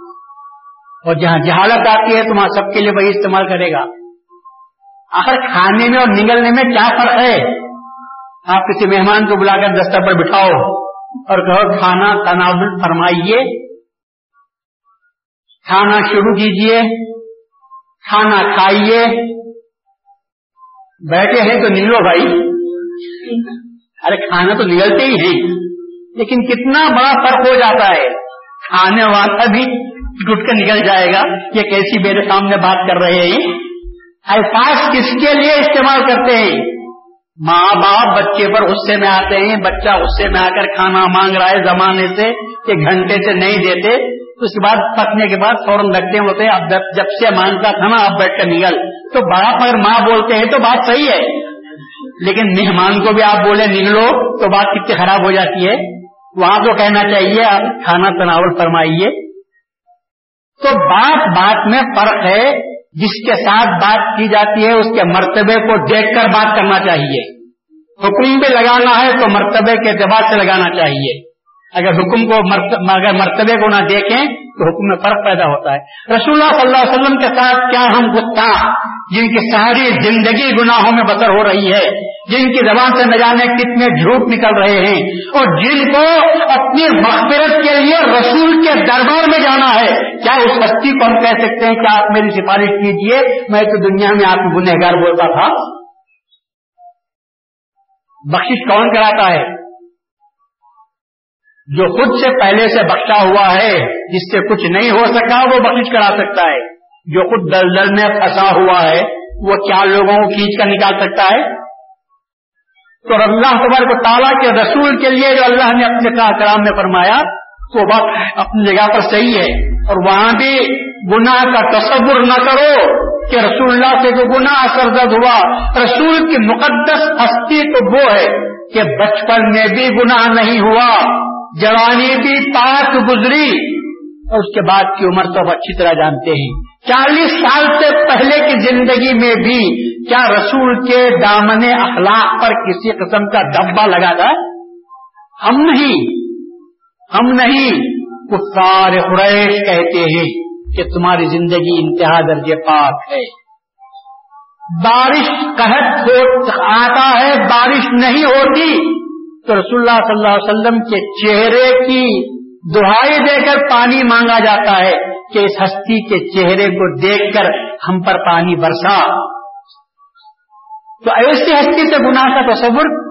اور جہاں جہالت آتی ہے تو وہاں سب کے لیے وہی استعمال کرے گا۔ آخر کھانے میں اور نگلنے میں کیا فرق ہے؟ آپ کسی مہمان کو بلا کر دستہ پر بٹھاؤ اور کہو، کھانا تناول فرمائیے۔ کھانا شروع کیجیے کھانا کھائیے۔ بیٹھے ہیں تو نگلو بھائی۔ ارے، کھانا تو نگلتے ہی ہیں۔ لیکن کتنا بڑا فرق ہو جاتا ہے۔ کھانے والا بھی ٹوٹ کر نکل جائے گا یہ کیسی میرے سامنے بات کر رہے ہیں۔ الفاظ کس کے لیے استعمال کرتے ہیں؟ ماں باپ بچے پر غصے میں آتے ہیں، بچہ غصے میں آ کر کھانا مانگ رہا ہے زمانے سے کہ گھنٹے سے نہیں دیتے۔ اس کے بعد پکنے کے بعد فوراً رکھتے ہوتے ہیں۔ اب جب سے مانگتا تھا نا، اب بیٹھ کر نگل تو باپ اگر ماں بولتے ہیں تو بات صحیح ہے۔ لیکن مہمان کو بھی آپ بولے نگلو تو بات کتنی خراب ہو جاتی ہے۔ وہاں کو کہنا چاہیے، آپ کھانا تناول فرمائیے۔ تو بات بات میں فرق ہے جس کے ساتھ بات کی جاتی ہے، اس کے مرتبے کو دیکھ کر بات کرنا چاہیے۔ حکم بھی لگانا ہے تو مرتبے کے اعتبار سے لگانا چاہیے۔ اگر حکم کو اگر مرتبے کو نہ دیکھیں تو حکم میں فرق پیدا ہوتا ہے۔ رسول اللہ صلی اللہ علیہ وسلم کے ساتھ کیا ہم گستاخ جن کی ساری زندگی گناہوں میں بسر ہو رہی ہے، جن کی زبان سے نہ جانے کتنے جھوٹ نکل رہے ہیں۔ اور جن کو اپنی مغفرت کے لیے رسول کے دربار میں جانا ہے، کیا اس ہستی کو ہم کہہ سکتے ہیں کہ آپ میری سفارش کیجیے، میں تو دنیا میں آپ کو گنہگار بولتا تھا۔ بخش کون کراتا ہے؟ جو خود سے پہلے سے بخشا ہوا ہے، جس سے کچھ نہیں ہو سکا، وہ بخش کرا سکتا ہے۔ جو خود دلدل میں پھنسا ہوا ہے، وہ کیا لوگوں کو کھینچ کر نکال سکتا ہے؟ تو اللہ تبارک کو تعالیٰ کے رسول کے لیے جو اللہ نے اپنے کا کرام میں فرمایا تو بات اپنی جگہ پر صحیح ہے۔ اور وہاں بھی گناہ کا تصور نہ کرو کہ رسول اللہ سے جو گناہ سرزد ہوا، رسول کی مقدس ہستی تو وہ ہے کہ بچپن میں بھی گناہ نہیں ہوا، جوانی بھی پاک گزری اور اس کے بعد کی عمر تو اب اچھی طرح جانتے ہیں۔ چالیس سال سے پہلے کی زندگی میں بھی کیا رسول کے دامن اخلاق پر کسی قسم کا دبا لگا تھا؟ ہم نہیں ہم نہیں، کفار قریش کہتے ہیں کہ تمہاری زندگی انتہا درجے پاک ہے۔ بارش قحط آتا ہے، بارش نہیں ہوتی تو رسول اللہ صلی اللہ علیہ وسلم کے چہرے کی دہائی دے کر پانی مانگا جاتا ہے کہ اس ہستی کے چہرے کو دیکھ کر ہم پر پانی برسا۔ تو ایسی ہستی سے گناہ کا تصور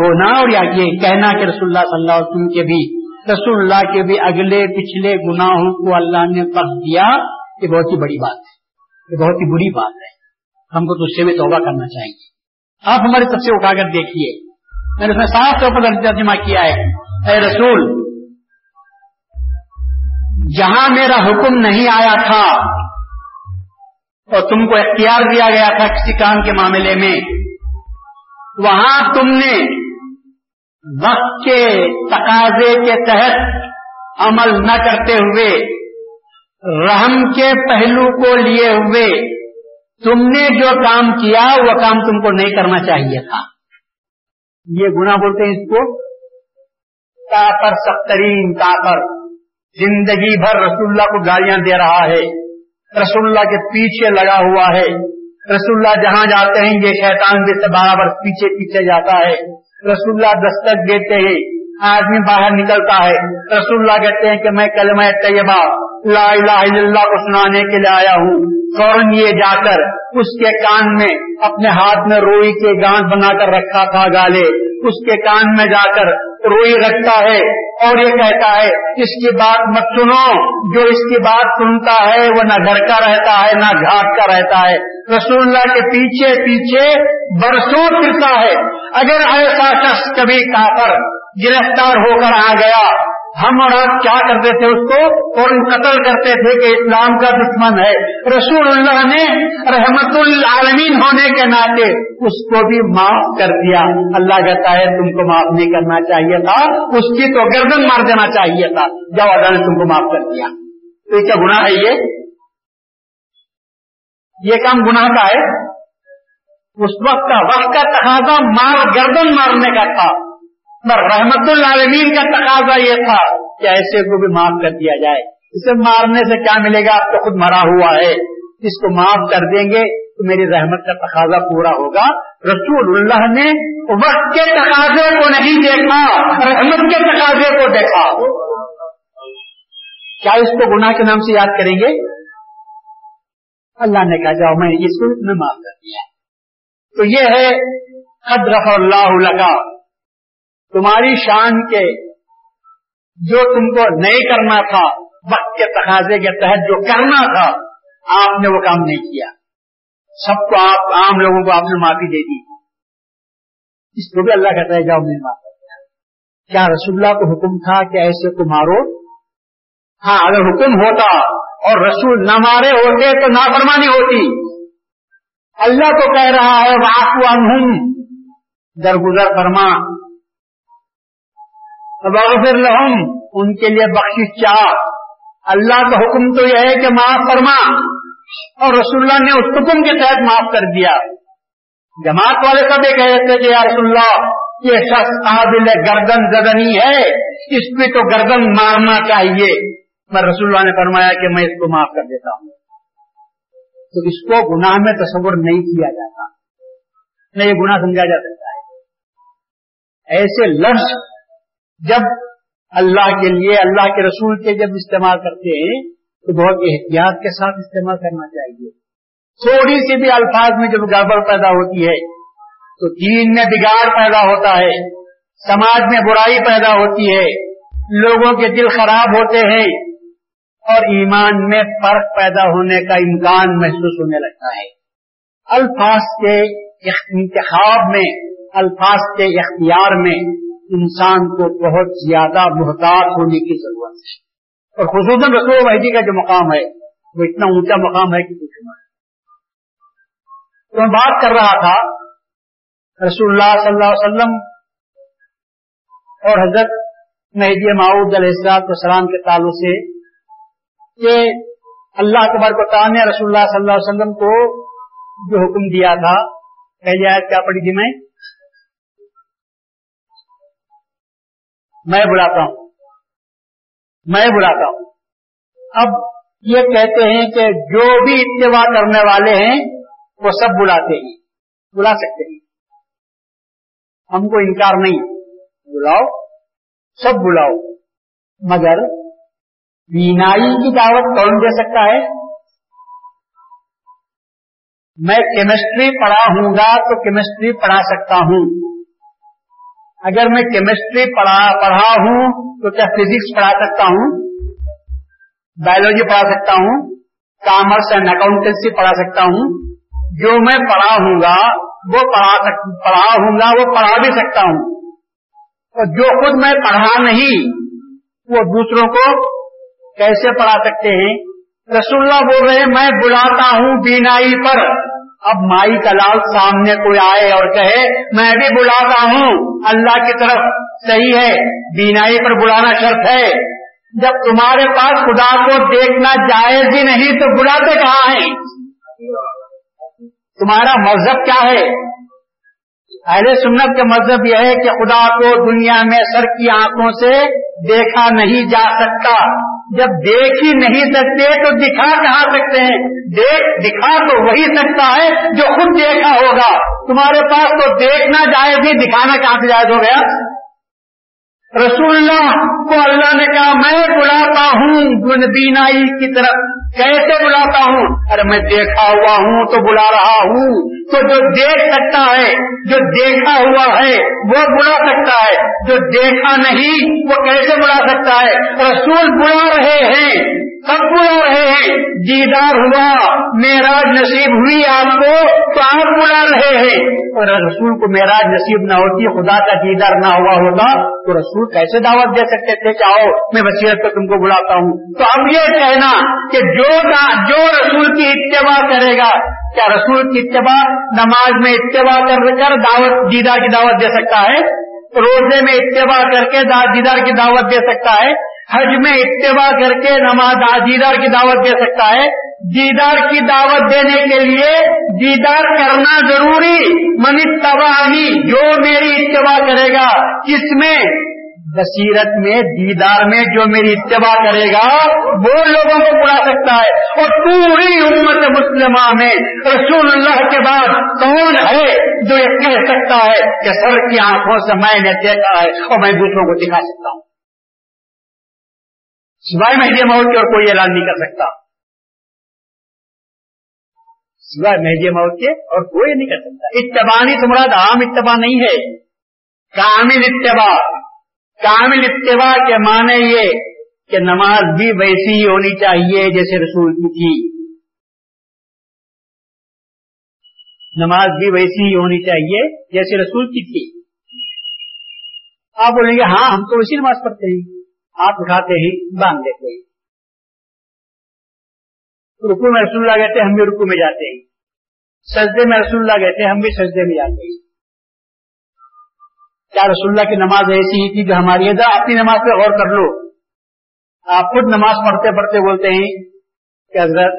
ہونا اور یا یہ کہنا کہ رسول اللہ صلی اللہ علیہ وسلم کے بھی رسول اللہ کے بھی اگلے پچھلے گناہوں کو اللہ نے بخش دیا، یہ بہت ہی بڑی بات ہے۔ یہ بہت ہی بری بات ہے۔ ہم کو تو اس سے بھی توبہ کرنا چاہیے۔ آپ ہماری سب سے اٹھا کر دیکھیے۔ میں نے اس میں صاف طور پر ترجمہ کیا ہے۔ اے رسول جہاں میرا حکم نہیں آیا تھا اور تم کو اختیار دیا گیا تھا کسی کام کے معاملے میں، وہاں تم نے وقت کے تقاضے کے تحت عمل نہ کرتے ہوئے، رحم کے پہلو کو لیے ہوئے تم نے جو کام کیا، وہ کام تم کو نہیں کرنا چاہیے تھا۔ یہ گنا بولتے ہیں اس کو؟ کافر سخترین کافر زندگی بھر رسول اللہ کو گالیاں دے رہا ہے۔ رسول اللہ کے پیچھے لگا ہوا ہے۔ رسول اللہ جہاں جاتے ہیں، یہ شیطان بھی سے برابر پیچھے پیچھے جاتا ہے۔ رسول اللہ دستک دیتے ہیں۔ آدمی باہر نکلتا ہے۔ رسول اللہ کہتے ہیں کہ میں کلمہ طیبہ، لا الہ الا اللہ کو سنانے کے لیے آیا ہوں۔ فوراً یہ جا کر اس کے کان میں اپنے ہاتھ میں روئی کے گانٹ بنا کر رکھا تھا گالے۔ اس کے کان میں جا کر روئی رکھتا ہے اور یہ کہتا ہے، اس کی بات مت سنو، جو اس کی بات سنتا ہے وہ نہ گھر کا رہتا ہے، نہ گھاٹ کا رہتا ہے۔ رسول اللہ کے پیچھے پیچھے برسوں پھرتا ہے۔ اگر ایسا شخص کبھی کافر گرفتار ہو کر آ گیا ہم اور آپ کیا کرتے تھے اس کو؟ اور قتل کرتے تھے کہ اسلام کا دشمن ہے۔ رسول اللہ نے رحمت العالمین ہونے کے ناطے اس کو بھی معاف کر دیا۔ اللہ کہتا ہے، تم کو معاف نہیں کرنا چاہیے تھا۔ اس کی تو گردن مار دینا چاہیے تھا۔ جب اللہ نے تم کو معاف کر دیا۔ تو کیا گناہ ہے یہ؟ یہ کام گناہ کا ہے۔ اس وقت کا وقت کا تقاضا مار، گردن مارنے کا تھا۔ رحمت العالمین کا تقاضا یہ تھا کہ ایسے کو بھی معاف کر دیا جائے۔ اسے مارنے سے کیا ملے گا؟ آپ تو خود مرا ہوا ہے۔ اس کو معاف کر دیں گے تو میری رحمت کا تقاضا پورا ہوگا۔ رسول اللہ نے وقت کے تقاضے کو نہیں دیکھا۔ رحمت کے تقاضے کو دیکھا۔ کیا اس کو گناہ کے نام سے یاد کریں گے؟ اللہ نے کہا، جاؤ، میں اس کو میں معاف کر دیا۔ تو یہ ہے حد رف اللہ لگا تمہاری شان کے جو تم کو نہیں کرنا تھا، وقت کے تقاضے کے تحت جو کرنا تھا، آپ نے وہ کام نہیں کیا۔ سب کو آپ عام لوگوں کو آپ نے معافی دے دی۔ اس کو بھی اللہ کہتا ہے، جاؤ میں معاف کیا رسول اللہ کو حکم تھا کہ ایسے کو مارو؟ ہاں اگر حکم ہوتا اور رسول نہ مارے ہوتے تو نافرمانی ہوتی۔ اللہ کو کہہ رہا ہے وہ آپ درگزر فرما۔ بغفر لہم ان کے لیے بخش چاہ۔ اللہ کا حکم تو یہ ہے کہ معاف فرما۔ اور رسول اللہ نے اس حکم کے تحت معاف کر دیا۔ جماعت والے سب یہ کہہ تھے کہ یا رسول اللہ، یہ شخص قابل گردن زدنی ہے، اس پہ تو گردن مارنا چاہیے۔ میں رسول اللہ نے فرمایا کہ میں اس کو معاف کر دیتا ہوں۔ تو اس کو گناہ میں تصور نہیں کیا جاتا۔ نہ یہ گناہ سمجھا جا سکتا ہے۔ ایسے لفظ جب اللہ کے لیے، اللہ کے رسول کے جب استعمال کرتے ہیں، تو بہت احتیاط کے ساتھ استعمال کرنا چاہیے۔ تھوڑی سی بھی الفاظ میں جب گڑبڑ پیدا ہوتی ہے، تو دین میں بگاڑ پیدا ہوتا ہے، سماج میں برائی پیدا ہوتی ہے، لوگوں کے دل خراب ہوتے ہیں، اور ایمان میں فرق پیدا ہونے کا امکان محسوس ہونے لگتا ہے۔ الفاظ کے انتخاب میں، الفاظ کے اختیار میں انسان کو بہت زیادہ محتاط ہونے کی ضرورت ہے۔ اور خصوصاً رسول مہدی کا جو مقام ہے، وہ اتنا اونچا مقام ہے کہ کچھ نہ تو میں بات کر رہا تھا، رسول اللہ صلی اللہ علیہ وسلم اور حضرت مہدی معود علیہ السلام کے تعلق سے کہ اللہ تبارک و تعالیٰ نے رسول اللہ صلی اللہ علیہ وسلم کو جو حکم دیا تھا، پہلی آیت کیا پڑی تھی میں میں بلاتا ہوں۔ میں بلاتا ہوں۔ اب یہ کہتے ہیں کہ جو بھی اتباع کرنے والے ہیں، وہ سب بلاتے ہیں۔ بلا سکتے ہیں۔ ہم کو انکار نہیں۔ بلاؤ۔ سب بلاؤ۔ مگر بینائی کی دعوت کون دے سکتا ہے؟ میں کیمسٹری پڑھا ہوں گا تو کیمسٹری پڑھا سکتا ہوں۔ اگر میں کیمسٹری پڑھا پڑھا ہوں تو کیا فزکس پڑھا سکتا ہوں؟ بایولوجی پڑھا سکتا ہوں؟ کامرس اینڈ اکاؤنٹنسی پڑھا سکتا ہوں؟ جو میں پڑھا ہوں گا، وہ پڑھا پڑھا ہوں گا، وہ پڑھا بھی سکتا ہوں۔ اور جو خود میں پڑھا نہیں، وہ دوسروں کو کیسے پڑھا سکتے ہیں؟ رسول اللہ بول رہے ہیں، میں بلاتا ہوں بینائی پر۔ اب مائی کا لال سامنے کوئی آئے اور کہے، میں بھی بلاتا ہوں. اللہ کی طرف صحیح ہے، بینائی پر بلانا شرط ہے۔ جب تمہارے پاس خدا کو دیکھنا جائز ہی نہیں تو بلاتے کہاں ہیں؟ تمہارا مذہب کیا ہے؟ اہل سنت کا مذہب یہ ہے کہ خدا کو دنیا میں سر کی آنکھوں سے دیکھا نہیں جا سکتا۔ جب دیکھ ہی نہیں سکتے تو دکھا کہاں سکتے ہیں؟ دیکھ، دکھا تو وہی سکتا ہے جو خود دیکھا ہوگا۔ تمہارے پاس تو دیکھنا جائز ہی دکھانا کہاں سے جائز ہو گیا؟ رسول اللہ کو اللہ نے کہا، میں بلاتا ہوں بینائی کی طرف۔ کیسے بلاتا ہوں؟ ارے میں دیکھا ہوا ہوں تو بلا رہا ہوں۔ تو جو دیکھ سکتا ہے، جو دیکھا ہوا ہے، وہ بلا سکتا ہے۔ جو دیکھا نہیں، وہ کیسے بلا سکتا ہے؟ رسول بلا رہے ہیں۔ سب بلا رہے دیدار ہوا میراج نصیب ہوئی آپ کو، تو آپ بلا رہے ہیں۔ اور رسول کو میراج نصیب نہ ہوتی، خدا کا دیدار نہ ہوا ہوگا تو رسول کیسے دعوت دے سکتے تھے کہ آؤ، میں وسیعت پہ تم کو بلاتا ہوں۔ تو اب یہ کہنا کہ جو جو رسول کی اتباع کرے گا، کیا رسول کی اتباع نماز میں اتباع کر کر دعوت دیدار کی دعوت دے سکتا ہے؟ روزے میں اتباع کر کے دیدار کی دعوت دے سکتا ہے؟ حج میں اتباع کر کے نماز دیدار کی دعوت دے سکتا ہے۔ دیدار کی دعوت دینے کے لیے دیدار کرنا ضروری۔ من تباہی جو میری اتباع کرے گا، کس میں؟ بصیرت میں، دیدار میں جو میری اتباع کرے گا، وہ لوگوں کو بلا سکتا ہے۔ اور پوری امت مسلمہ میں رسول اللہ کے بعد کون ہے جو یہ کہہ سکتا ہے کہ سر کی آنکھوں سے میں نے دیکھا ہے اور میں دوسروں کو دکھا سکتا ہوں؟ سوائے مہدی ماحول کے اور کوئی اعلان نہیں کر سکتا۔ سوائے مہدی ماحول کے اور کوئی نہیں کر سکتا۔ اتبانی تمہارا عام اتباع نہیں ہے۔ کامل اتباع۔ کامل اتباع کے معنی یہ کہ نماز بھی ویسی ہی ہونی چاہیے جیسے رسول کی تھی۔ نماز بھی ویسی ہی ہونی چاہیے جیسے رسول کی تھی۔ آپ بولیں گے ہاں ہم تو ویسی نماز پڑھتے ہیں۔ ہاتھ اٹھاتے ہی باندھ دیتے ہیں رکو میں رسول اللہ کہتے ہیں، ہم بھی رکو میں جاتے ہیں۔ سجدے میں رسول اللہ کہتے ہیں، ہم بھی سجدے میں جاتے ہیں۔ کیا رسول اللہ کی نماز ایسی ہی تھی جو ہماری ہے اپنی نماز پہ غور کر لو۔ آپ خود نماز پڑھتے پڑھتے بولتے ہیں کہ حضرت،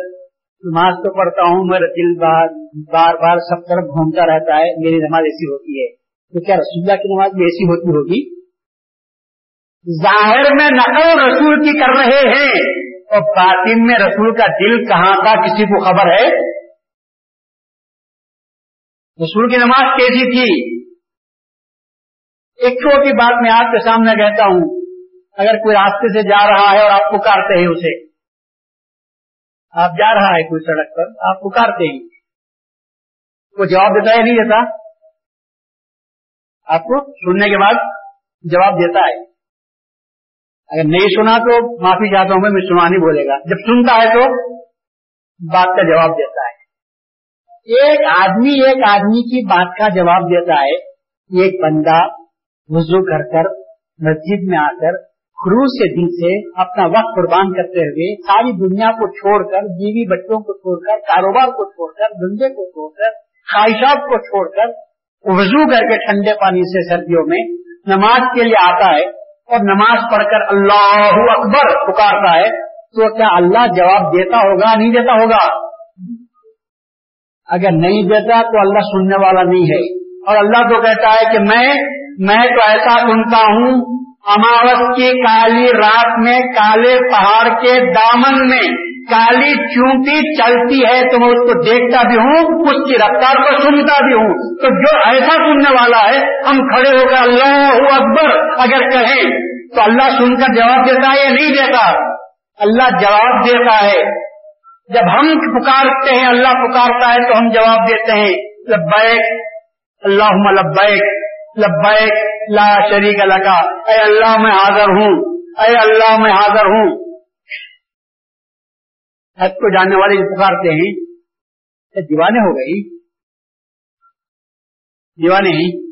نماز تو پڑھتا ہوں میرا دل بار بار بار سب طرف گھومتا رہتا ہے، میری نماز ایسی ہوتی ہے۔ تو کیا رسول اللہ کی نماز بھی ایسی ہوتی ہوگی؟ ظاہر میں نقل رسول کی کر رہے ہیں۔ اور باطن میں رسول کا دل کہاں کا کسی کو خبر ہے؟ رسول کی نماز کیسی تھی۔ ایک چھوٹی بات میں آپ کے سامنے کہتا ہوں۔ اگر کوئی راستے سے جا رہا ہے اور آپ پکارتے ہیں اسے۔ آپ جا رہا ہے کوئی سڑک پر، آپ پکارتے ہیں۔ وہ جواب دیتا ہے نہیں دیتا؟ آپ کو سننے کے بعد جواب دیتا ہے۔ اگر نہیں سنا تو معافی چاہتا ہوں میں سنا نہیں بولے گا۔ جب سنتا ہے تو بات کا جواب دیتا ہے۔ ایک آدمی ایک آدمی کی بات کا جواب دیتا ہے۔ ایک بندہ وضو کر کر مسجد میں آ کر خروج کے دن سے اپنا وقت قربان کرتے ہوئے ساری دنیا کو چھوڑ کر، بیوی بچوں کو چھوڑ کر، کاروبار کو چھوڑ کر، دھندے کو چھوڑ کر، خواہشات کو چھوڑ کر، وضو کر کے ٹھنڈے پانی سے سردیوں میں نماز کے لیے آتا ہے۔ اور نماز پڑھ کر اللہ اکبر پکارتا ہے، تو کیا اللہ جواب دیتا ہوگا، نہیں دیتا ہوگا؟ اگر نہیں دیتا تو اللہ سننے والا نہیں ہے۔ اور اللہ تو کہتا ہے کہ میں میں تو ایسا سنتا ہوں اماوس کی کالی رات میں، کالے پہاڑ کے دامن میں۔ کالی چونٹی چلتی ہے تو میں اس کو دیکھتا بھی ہوں، اس کی رفتار کو سنتا بھی ہوں۔ تو جو ایسا سننے والا ہے، ہم کھڑے ہو کر اللہ اکبر اگر کہیں، تو اللہ سن کر جواب دیتا ہے یا نہیں دیتا؟ اللہ جواب دیتا ہے۔ جب ہم پکارتے ہیں، اللہ پکارتا ہے، تو ہم جواب دیتے ہیں۔ لبیک اللہ لبیک لبیک، لا شریک لگا اے اللہ میں حاضر ہوں۔ اے اللہ میں حاضر ہوں۔ حج کو جاننے والے جو پکارتے ہیں دیوانے ہو گئی۔ دیوانے ہی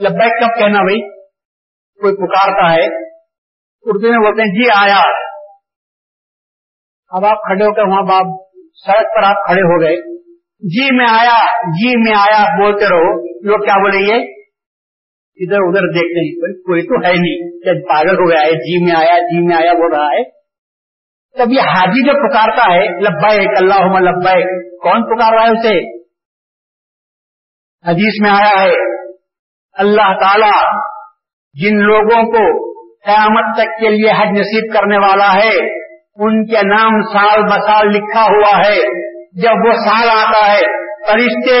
لبیک مطلب کب کہنا بھائی، کوئی پکارتا ہے، اردو میں بولتے ہیں جی آیا۔ اب آپ کھڑے ہو کر وہاں باپ سڑک پر آپ کھڑے ہو گئے۔ جی میں آیا جی میں آیا، بولتے رہو۔ لوگ کیا بولیں گے؟ ادھر ادھر دیکھتے ہیں۔ کوئی تو ہے نہیں۔ پاگل ہو گیا ہے؟ جی میں آیا جی میں آیا، بول رہا ہے۔ تب یہ حاجی جو پکارتا ہے، لبیک اللہ لبیک، کون پکار رہا ہے اسے؟ حدیث میں آیا ہے، اللہ تعالی جن لوگوں کو قیامت تک کے لیے حج نصیب کرنے والا ہے، ان کے نام سال بسال لکھا ہوا ہے۔ جب وہ سال آتا ہے فرشتے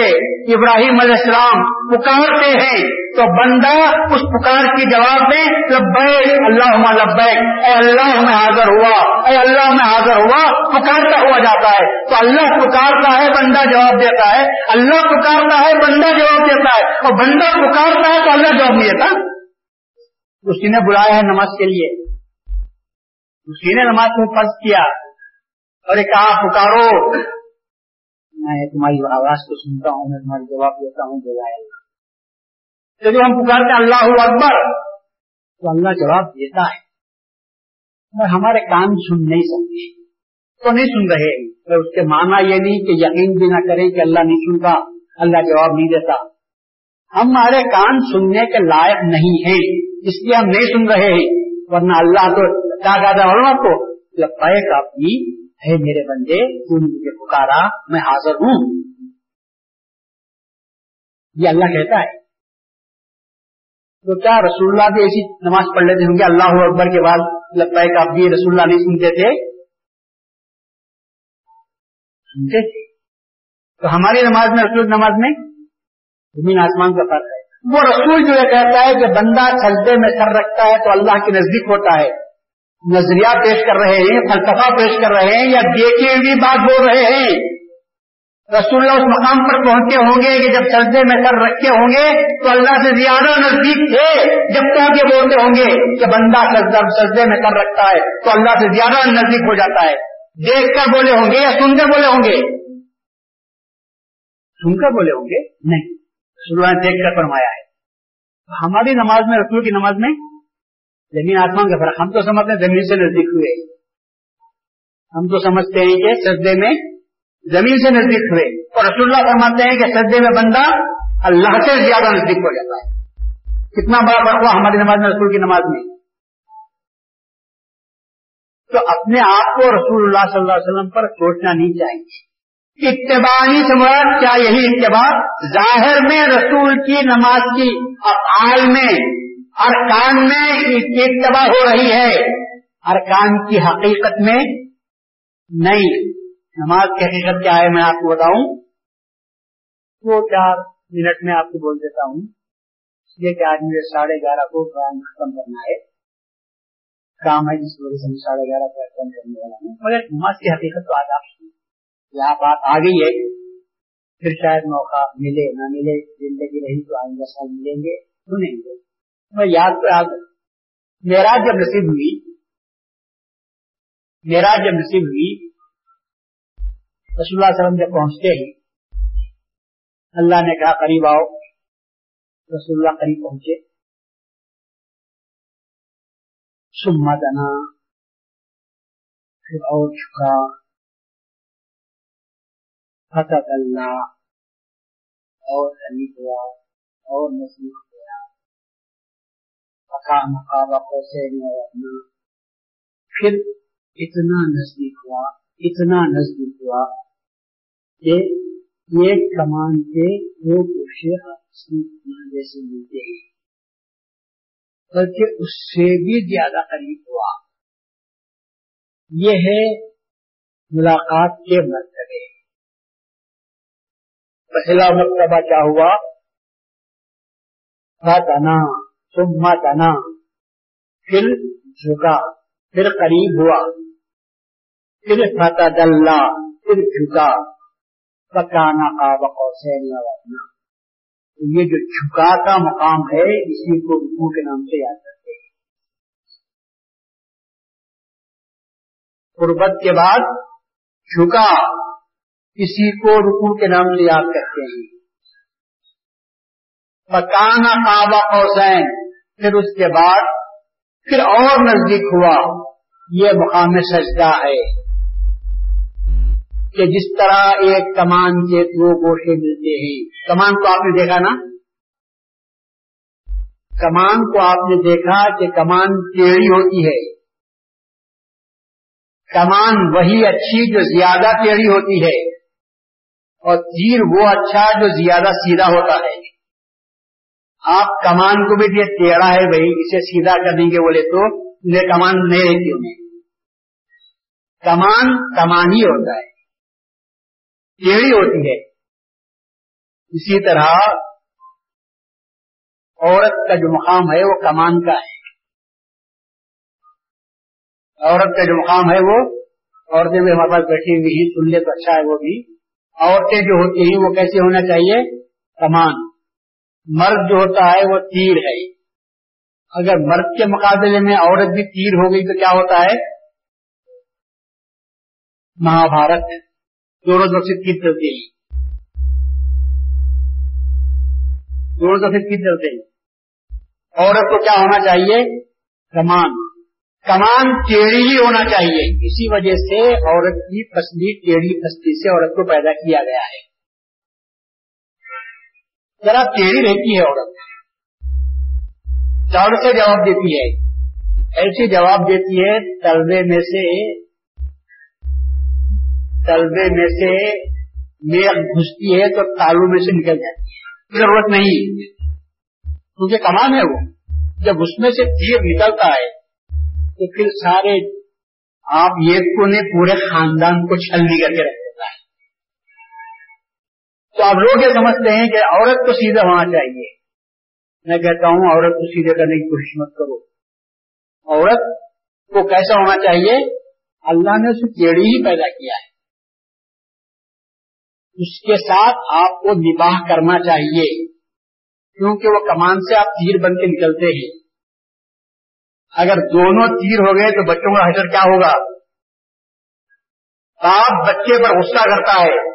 ابراہیم علیہ السلام پکارتے ہیں، تو بندہ اس پکار کی جواب میں لبیک اللہ لبیک، اے اللہ میں حاضر ہوا، اے اللہ میں حاضر ہوا، پکارتا ہوا جاتا ہے۔ تو اللہ پکارتا ہے، بندہ جواب دیتا ہے۔ اللہ پکارتا ہے، بندہ جواب دیتا ہے۔ اور بندہ پکارتا ہے تو اللہ جواب نہیں دیتا۔ اسی نے بلایا ہے نماز کے لیے۔ اسی نے نماز میں فرض کیا۔ اور کہا، پکارو۔ میں تمہاری آواز کو سنتا ہوں، میں تمہاری جواب دیتا ہوں بلائے جب ہم پکارتے اللہ اکبر۔ تو اللہ جواب دیتا ہے۔ ہمارے کان سن نہیں سکتے۔ تو نہیں سن رہے۔ اس کے معنی یہ نہیں کہ یقین بھی نہ کریں کہ اللہ نہیں سنتا، اللہ جواب نہیں دیتا۔ ہمارے کان سننے کے لائق نہیں ہیں، اس لیے ہم نہیں سن رہے۔ ہیں ورنہ اللہ تو کیا کہتا ہے کو لپائے کافی ہے میرے بندے، تو مجھے پکارا، میں حاضر ہوں۔ یہ اللہ کہتا ہے۔ تو کیا رسول اللہ بھی ایسی نماز پڑھ لیتے ہوں گے؟ اللہ اکبر کے بعد لگتا ہے کہ آپ بھی رسول اللہ نہیں سنتے تھے۔ سنتے تھے تو ہماری نماز میں، رسول نماز میں زمین آسمان کا فرق ہے۔ وہ رسول جو یہ کہتا ہے کہ بندہ سجدے میں سر رکھتا ہے تو اللہ کے نزدیک ہوتا ہے۔ نظریہ پیش کر رہے ہیں، فلسفہ پیش کر رہے ہیں یا دیکھے ہوئی بات بول رہے ہیں۔ رسول اللہ اس مقام پر پہنچے ہوں گے کہ جب سجدے میں سر رکھے ہوں گے تو اللہ سے زیادہ نزدیک تھے۔ جب تک یہ بولتے ہوں گے کہ بندہ سجدے میں سر رکھتا ہے تو اللہ سے زیادہ نزدیک ہو جاتا ہے۔ دیکھ کر بولے ہوں گے یا سن کر بولے ہوں گے؟ سن کر بولے ہوں گے؟ نہیں۔ رسول اللہ نے دیکھ کر فرمایا ہے۔ ہماری نماز میں، رسول کی نماز میں زمین آسمان کا فرق ہم تو سمجھتے ہیں زمین سے نزدیک ہوئے۔ ہم تو سمجھتے ہیں کہ سجدے میں زمین سے نزدیک ہوئے۔ اور رسول اللہ فرماتے ہیں کہ سجدے میں بندہ اللہ سے زیادہ نزدیک ہو جاتا ہے۔ کتنا بڑا فرق ہوا ہماری نماز میں رسول کی نماز میں۔ تو اپنے آپ کو رسول اللہ صلی اللہ علیہ وسلم پر سوچنا نہیں چاہیے۔ اتباعی سے کیا؟ یہی اتباع۔ ظاہر میں رسول کی نماز کی افعال میں ارکان میں اتباع ہو رہی ہے۔ ارکان کی حقیقت میں نہیں۔ نماز کی حقیقت کیا ہے میں آپ کو بتاؤں؟ دو چار منٹ میں آپ کو بول دیتا ہوں۔ اس لیے کہ آج مجھے ساڑھے گیارہ کو ختم کرنا ہے۔ کام ہے جس وجہ سے میں ساڑھے گیارہ کو ختم کرنے والا ہوں۔ مگر نماز کی حقیقت تو آج آپ یہاں بات آ گئی ہے۔ پھر شاید موقع ملے، نہ ملے، زندگی رہی تو آئندہ سال ملیں گے۔ سنیں گے میں یاد تو میرا جب نصیب ہوئی میرا جب نصیب ہوئی، رسول اللہ علیہ وسلم جب پہنچتے ہی اللہ نے کہا، قریب آؤ، رسول اللہ قریب پہنچے۔ سما دنا، پھر اور چکا فتح اللہ اور نزدیک ہوا اور نزدیک مقام مقابہ سے پھر اتنا نزدیک ہوا اتنا نزدیک ہوا کہ ایک کمان کے دو گوشے جیسے ملتے ہیں بلکہ اس سے بھی زیادہ قریب ہوا۔ یہ ہے ملاقات کے مرتبے۔ پہلا مرتبہ کیا ہوا؟ تنا ثم تنا پھر جھکا، پھر قریب ہوا، پھر فتح اللہ پھر جھکا. پکانا کا بقوسین یہ جو جھکا کا مقام ہے، اسی کو رکو کے نام سے یاد کرتے ہیں. قربت کے بعد جھکا کسی کو رکو کے نام سے یاد کرتے ہیں. پکانا کعبہ حسین پھر اس کے بعد پھر اور نزدیک ہوا، یہ مقام سجدہ ہے کہ جس طرح ایک کمان کے دو گوشے ملتے ہیں۔ کمان کو آپ نے دیکھا نا؟ کمان کو آپ نے دیکھا کہ کمان ٹیڑھی ہوتی ہے۔ کمان وہی اچھی جو زیادہ ٹیڑھی ہوتی ہے اور تیر وہ اچھا جو زیادہ سیدھا ہوتا ہے۔ آپ کمان کو بھی یہ ٹیڑھا ہے بھائی، اسے سیدھا کر دیں گے، بولے تو یہ کمان نہیں رہتی انہیں۔ کمان کمان ہی ہوتا ہے ٹیڑھی ہوتی ہے۔ اسی طرح عورت کا جو مقام ہے وہ کمان کا ہے۔ عورت کا جو مقام ہے وہ عورتیں بھی ہمارے پاس بیٹھی ہوئی ہیں، سن لے تو اچھا ہے وہ بھی۔ عورتیں جو ہوتی ہیں وہ کیسے ہونا چاہیے؟ کمان۔ مرد جو ہوتا ہے وہ تیر ہے۔ اگر مرد کے مقابلے میں عورت بھی تیر ہو گئی تو کیا ہوتا ہے؟ مہا بھارت دونوں طرف سے تیر چلتے ہیں دونوں طرف سے تیر چلتے ہیں عورت کو کیا ہونا چاہیے؟ کمان۔ کمان ٹیڑھی ہی ہونا چاہیے۔ اسی وجہ سے عورت کی فصلی ٹیڑھی فصلی سے عورت کو پیدا کیا گیا ہے۔ ذرا ٹیڑھی رہتی ہے عورت۔ چوڑ سے جواب دیتی ہے۔ ایسے جواب دیتی ہے تلبے میں سے تلبے میں سے میغ گھستی ہے تو تالو میں سے نکل جاتی ہے۔ ضرورت نہیں۔ کیونکہ کمان ہے وہ۔ جب اس میں سے تیر نکلتا ہے، تو پھر سارے آپ یہ کو نے پورے خاندان کو چھلنی کر کے رکھ تو آپ لوگ یہ سمجھتے ہیں کہ عورت کو سیدھا ہونا چاہیے میں کہتا ہوں عورت کو سیدھے کرنے کی کوشش مت کرو۔ عورت کو کیسا ہونا چاہیے؟ اللہ نے اسے کیڑی ہی پیدا کیا ہے۔ اس کے ساتھ آپ کو نباہ کرنا چاہیے، کیونکہ وہ کمان سے آپ تیر بن کے نکلتے ہیں۔ اگر دونوں تیر ہو گئے تو بچوں کا حشر کیا ہوگا؟ باپ بچے پر غصہ کرتا ہے۔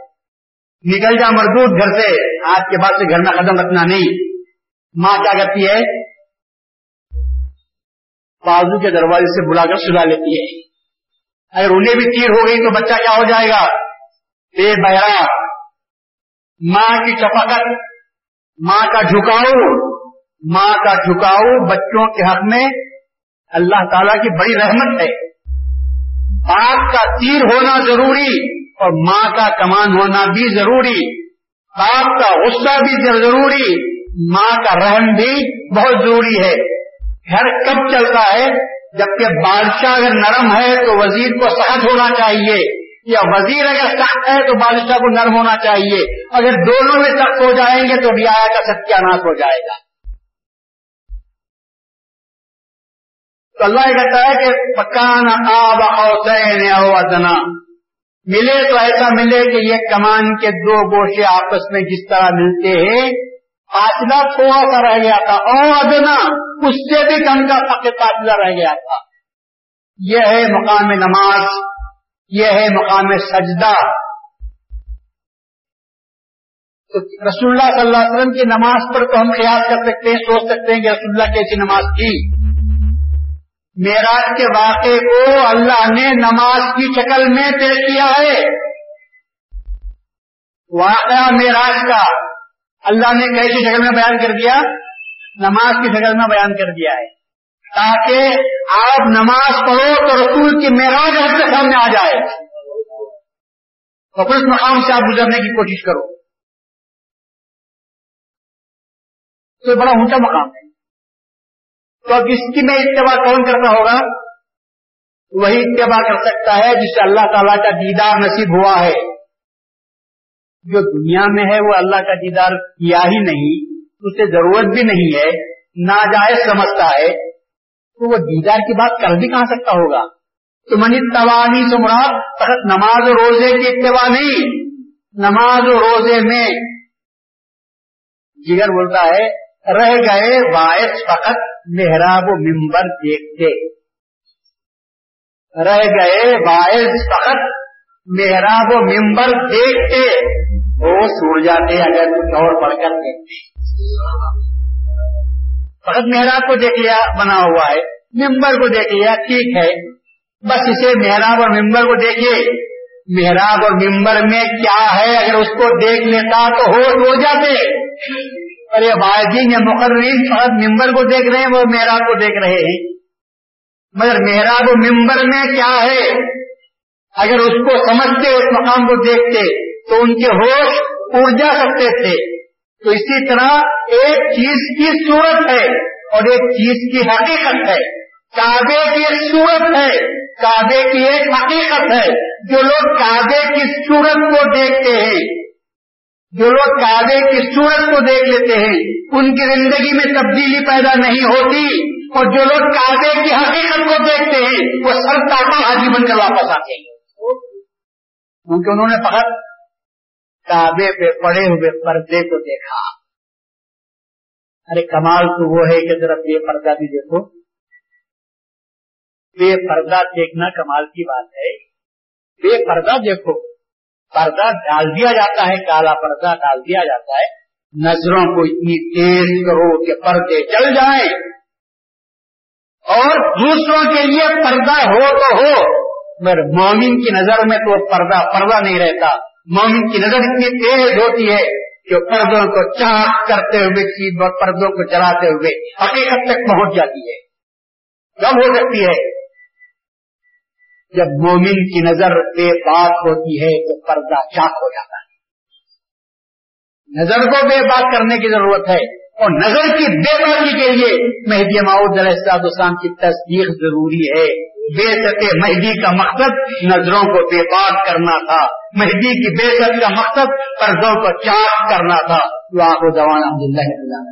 نکل جا مردود گھر سے۔ آج کے بعد سے گھر میں قدم رکھنا نہیں۔ ماں کیا کرتی ہے؟ بازو کے دروازے سے بلا کر سلا لیتی ہے۔ اگر انہیں بھی تیر ہو گئی تو بچہ کیا ہو جائے گا؟ بے بہرا۔ ماں کی چپاکت ماں کا جھکاؤ، ماں کا جھکاؤ بچوں کے حق میں اللہ تعالیٰ کی بڑی رحمت ہے۔ باپ کا تیر ہونا ضروری اور ماں کا کمان ہونا بھی ضروری۔ باپ کا غصہ بھی ضروری، ماں کا رحم بھی بہت ضروری ہے۔ گھر کب چلتا ہے؟ جبکہ بادشاہ اگر نرم ہے تو وزیر کو سخت ہونا چاہیے۔ یا وزیر اگر سخت ہے تو بادشاہ کو نرم ہونا چاہیے۔ اگر دونوں میں سخت ہو جائیں گے تو رعایا کا ستیہ ناش ہو جائے گا۔ تو اللہ یہ کہتا ہے کہ پکان آب اوسین ادنا ملے تو ایسا ملے کہ یہ کمان کے دو گوشے آپس میں جس طرح ملتے ہیں، فاصلہ تھوڑا سا رہ گیا تھا۔ اور ادنا اس سے بھی کم کا فاصلہ رہ گیا تھا۔ یہ ہے مقام نماز، یہ ہے مقام سجدہ۔ تو رسول اللہ صلی اللہ علیہ وسلم کی نماز پر تو ہم خیال کر سکتے ہیں، سوچ سکتے ہیں کہ رسول اللہ کیسی نماز کی۔ معراج کے واقعے کو اللہ نے نماز کی شکل میں پیش کیا ہے۔ واقعہ معراج کا اللہ نے کیسی شکل میں بیان کر دیا؟ نماز کی شکل میں بیان کر دیا ہے۔ تاکہ آپ نماز پڑھو تو رسول کی معراج آپ کے سامنے آ جائے۔ اور اس مقام سے آپ گزرنے کی کوشش کرو۔ تو بڑا اونچا مقام ہے۔ تو اب اس کی میں اتباع کون کرتا ہوگا؟ وہی اتباع کر سکتا ہے جس سے اللہ تعالیٰ کا دیدار نصیب ہوا ہے۔ جو دنیا میں ہے وہ اللہ کا دیدار کیا ہی نہیں، اسے ضرورت بھی نہیں ہے، ناجائز سمجھتا ہے۔ تو وہ دیدار کی بات کر بھی کہاں سکتا ہوگا؟ تو منی توانی سے مراد فقط نماز و روزے کی اتباع نہیں، نماز و روزے میں۔ جگر بولتا ہے، رہ گئے باعث فقط محراب و ممبر دیکھتے۔ رہ گئے باعث فقط محراب و ممبر دیکھتے۔ وہ سوڑ جاتے اگر کچھ اور پڑھ کر دیکھتے۔ فقط محراب کو دیکھ لیا، بنا ہوا ہے۔ ممبر کو دیکھ لیا، ٹھیک ہے۔ بس اسے محراب اور ممبر کو دیکھیے۔ محراب اور ممبر میں کیا ہے؟ اگر اس کو دیکھ لیتا تو ہوش ہو جاتے۔ ارے باجین یا مقررین فقط ممبر کو دیکھ رہے ہیں، وہ محراب کو دیکھ رہے ہیں۔ مگر محراب و ممبر میں کیا ہے؟ اگر اس کو سمجھتے، اس مقام کو دیکھتے، تو ان کے ہوش اڑ جا سکتے تھے۔ تو اسی طرح ایک چیز کی صورت ہے اور ایک چیز کی حقیقت ہے۔ کعبے کی ایک صورت ہے، کعبے کی ایک حقیقت ہے۔ جو لوگ کعبے کی صورت کو دیکھتے ہیں جو لوگ کعبے کی صورت کو دیکھ لیتے ہیں، ان کی زندگی میں تبدیلی پیدا نہیں ہوتی اور جو لوگ کعبے کی حقیقت کو دیکھتے ہیں، وہ سر تاٹا حاجی بن کر واپس آتے ہیں۔ کیونکہ انہوں نے فقط کعبے پہ پڑے ہوئے پردے کو دیکھا۔ ارے کمال تو وہ ہے کہ ذرا بے پردہ بھی دیکھو۔ بے پردہ دیکھنا کمال کی بات ہے۔ بے پردہ دیکھو۔ پردہ ڈال دیا جاتا ہے، کالا پردہ ڈال دیا جاتا ہے۔ نظروں کو اتنی تیز کرو کہ پردے چل جائیں۔ اور دوسروں کے لیے پردہ ہو تو ہو، مگر مومن کی نظر میں تو پردہ پردہ نہیں رہتا۔ مومن کی نظر اتنی تیز ہوتی ہے کہ پردوں کو چاک کرتے ہوئے، چیز پردوں کو چلاتے ہوئے حقیقت تک پہنچ جاتی ہے۔ کب ہو سکتی ہے؟ جب مومن کی نظر بے بات ہوتی ہے تو پردہ چاک ہو جاتا ہے۔ نظر کو بے بات کرنے کی ضرورت ہے اور نظر کی بے باتی کے لیے مہدی ماؤد علیہ السلام کی تصدیق ضروری ہے۔ بے سطح مہدی کا مقصد نظروں کو بے بات کرنا تھا۔ مہدی کی بے ست کا مقصد پردوں کو چاک کرنا تھا۔ تو آپ کو الحمد للہ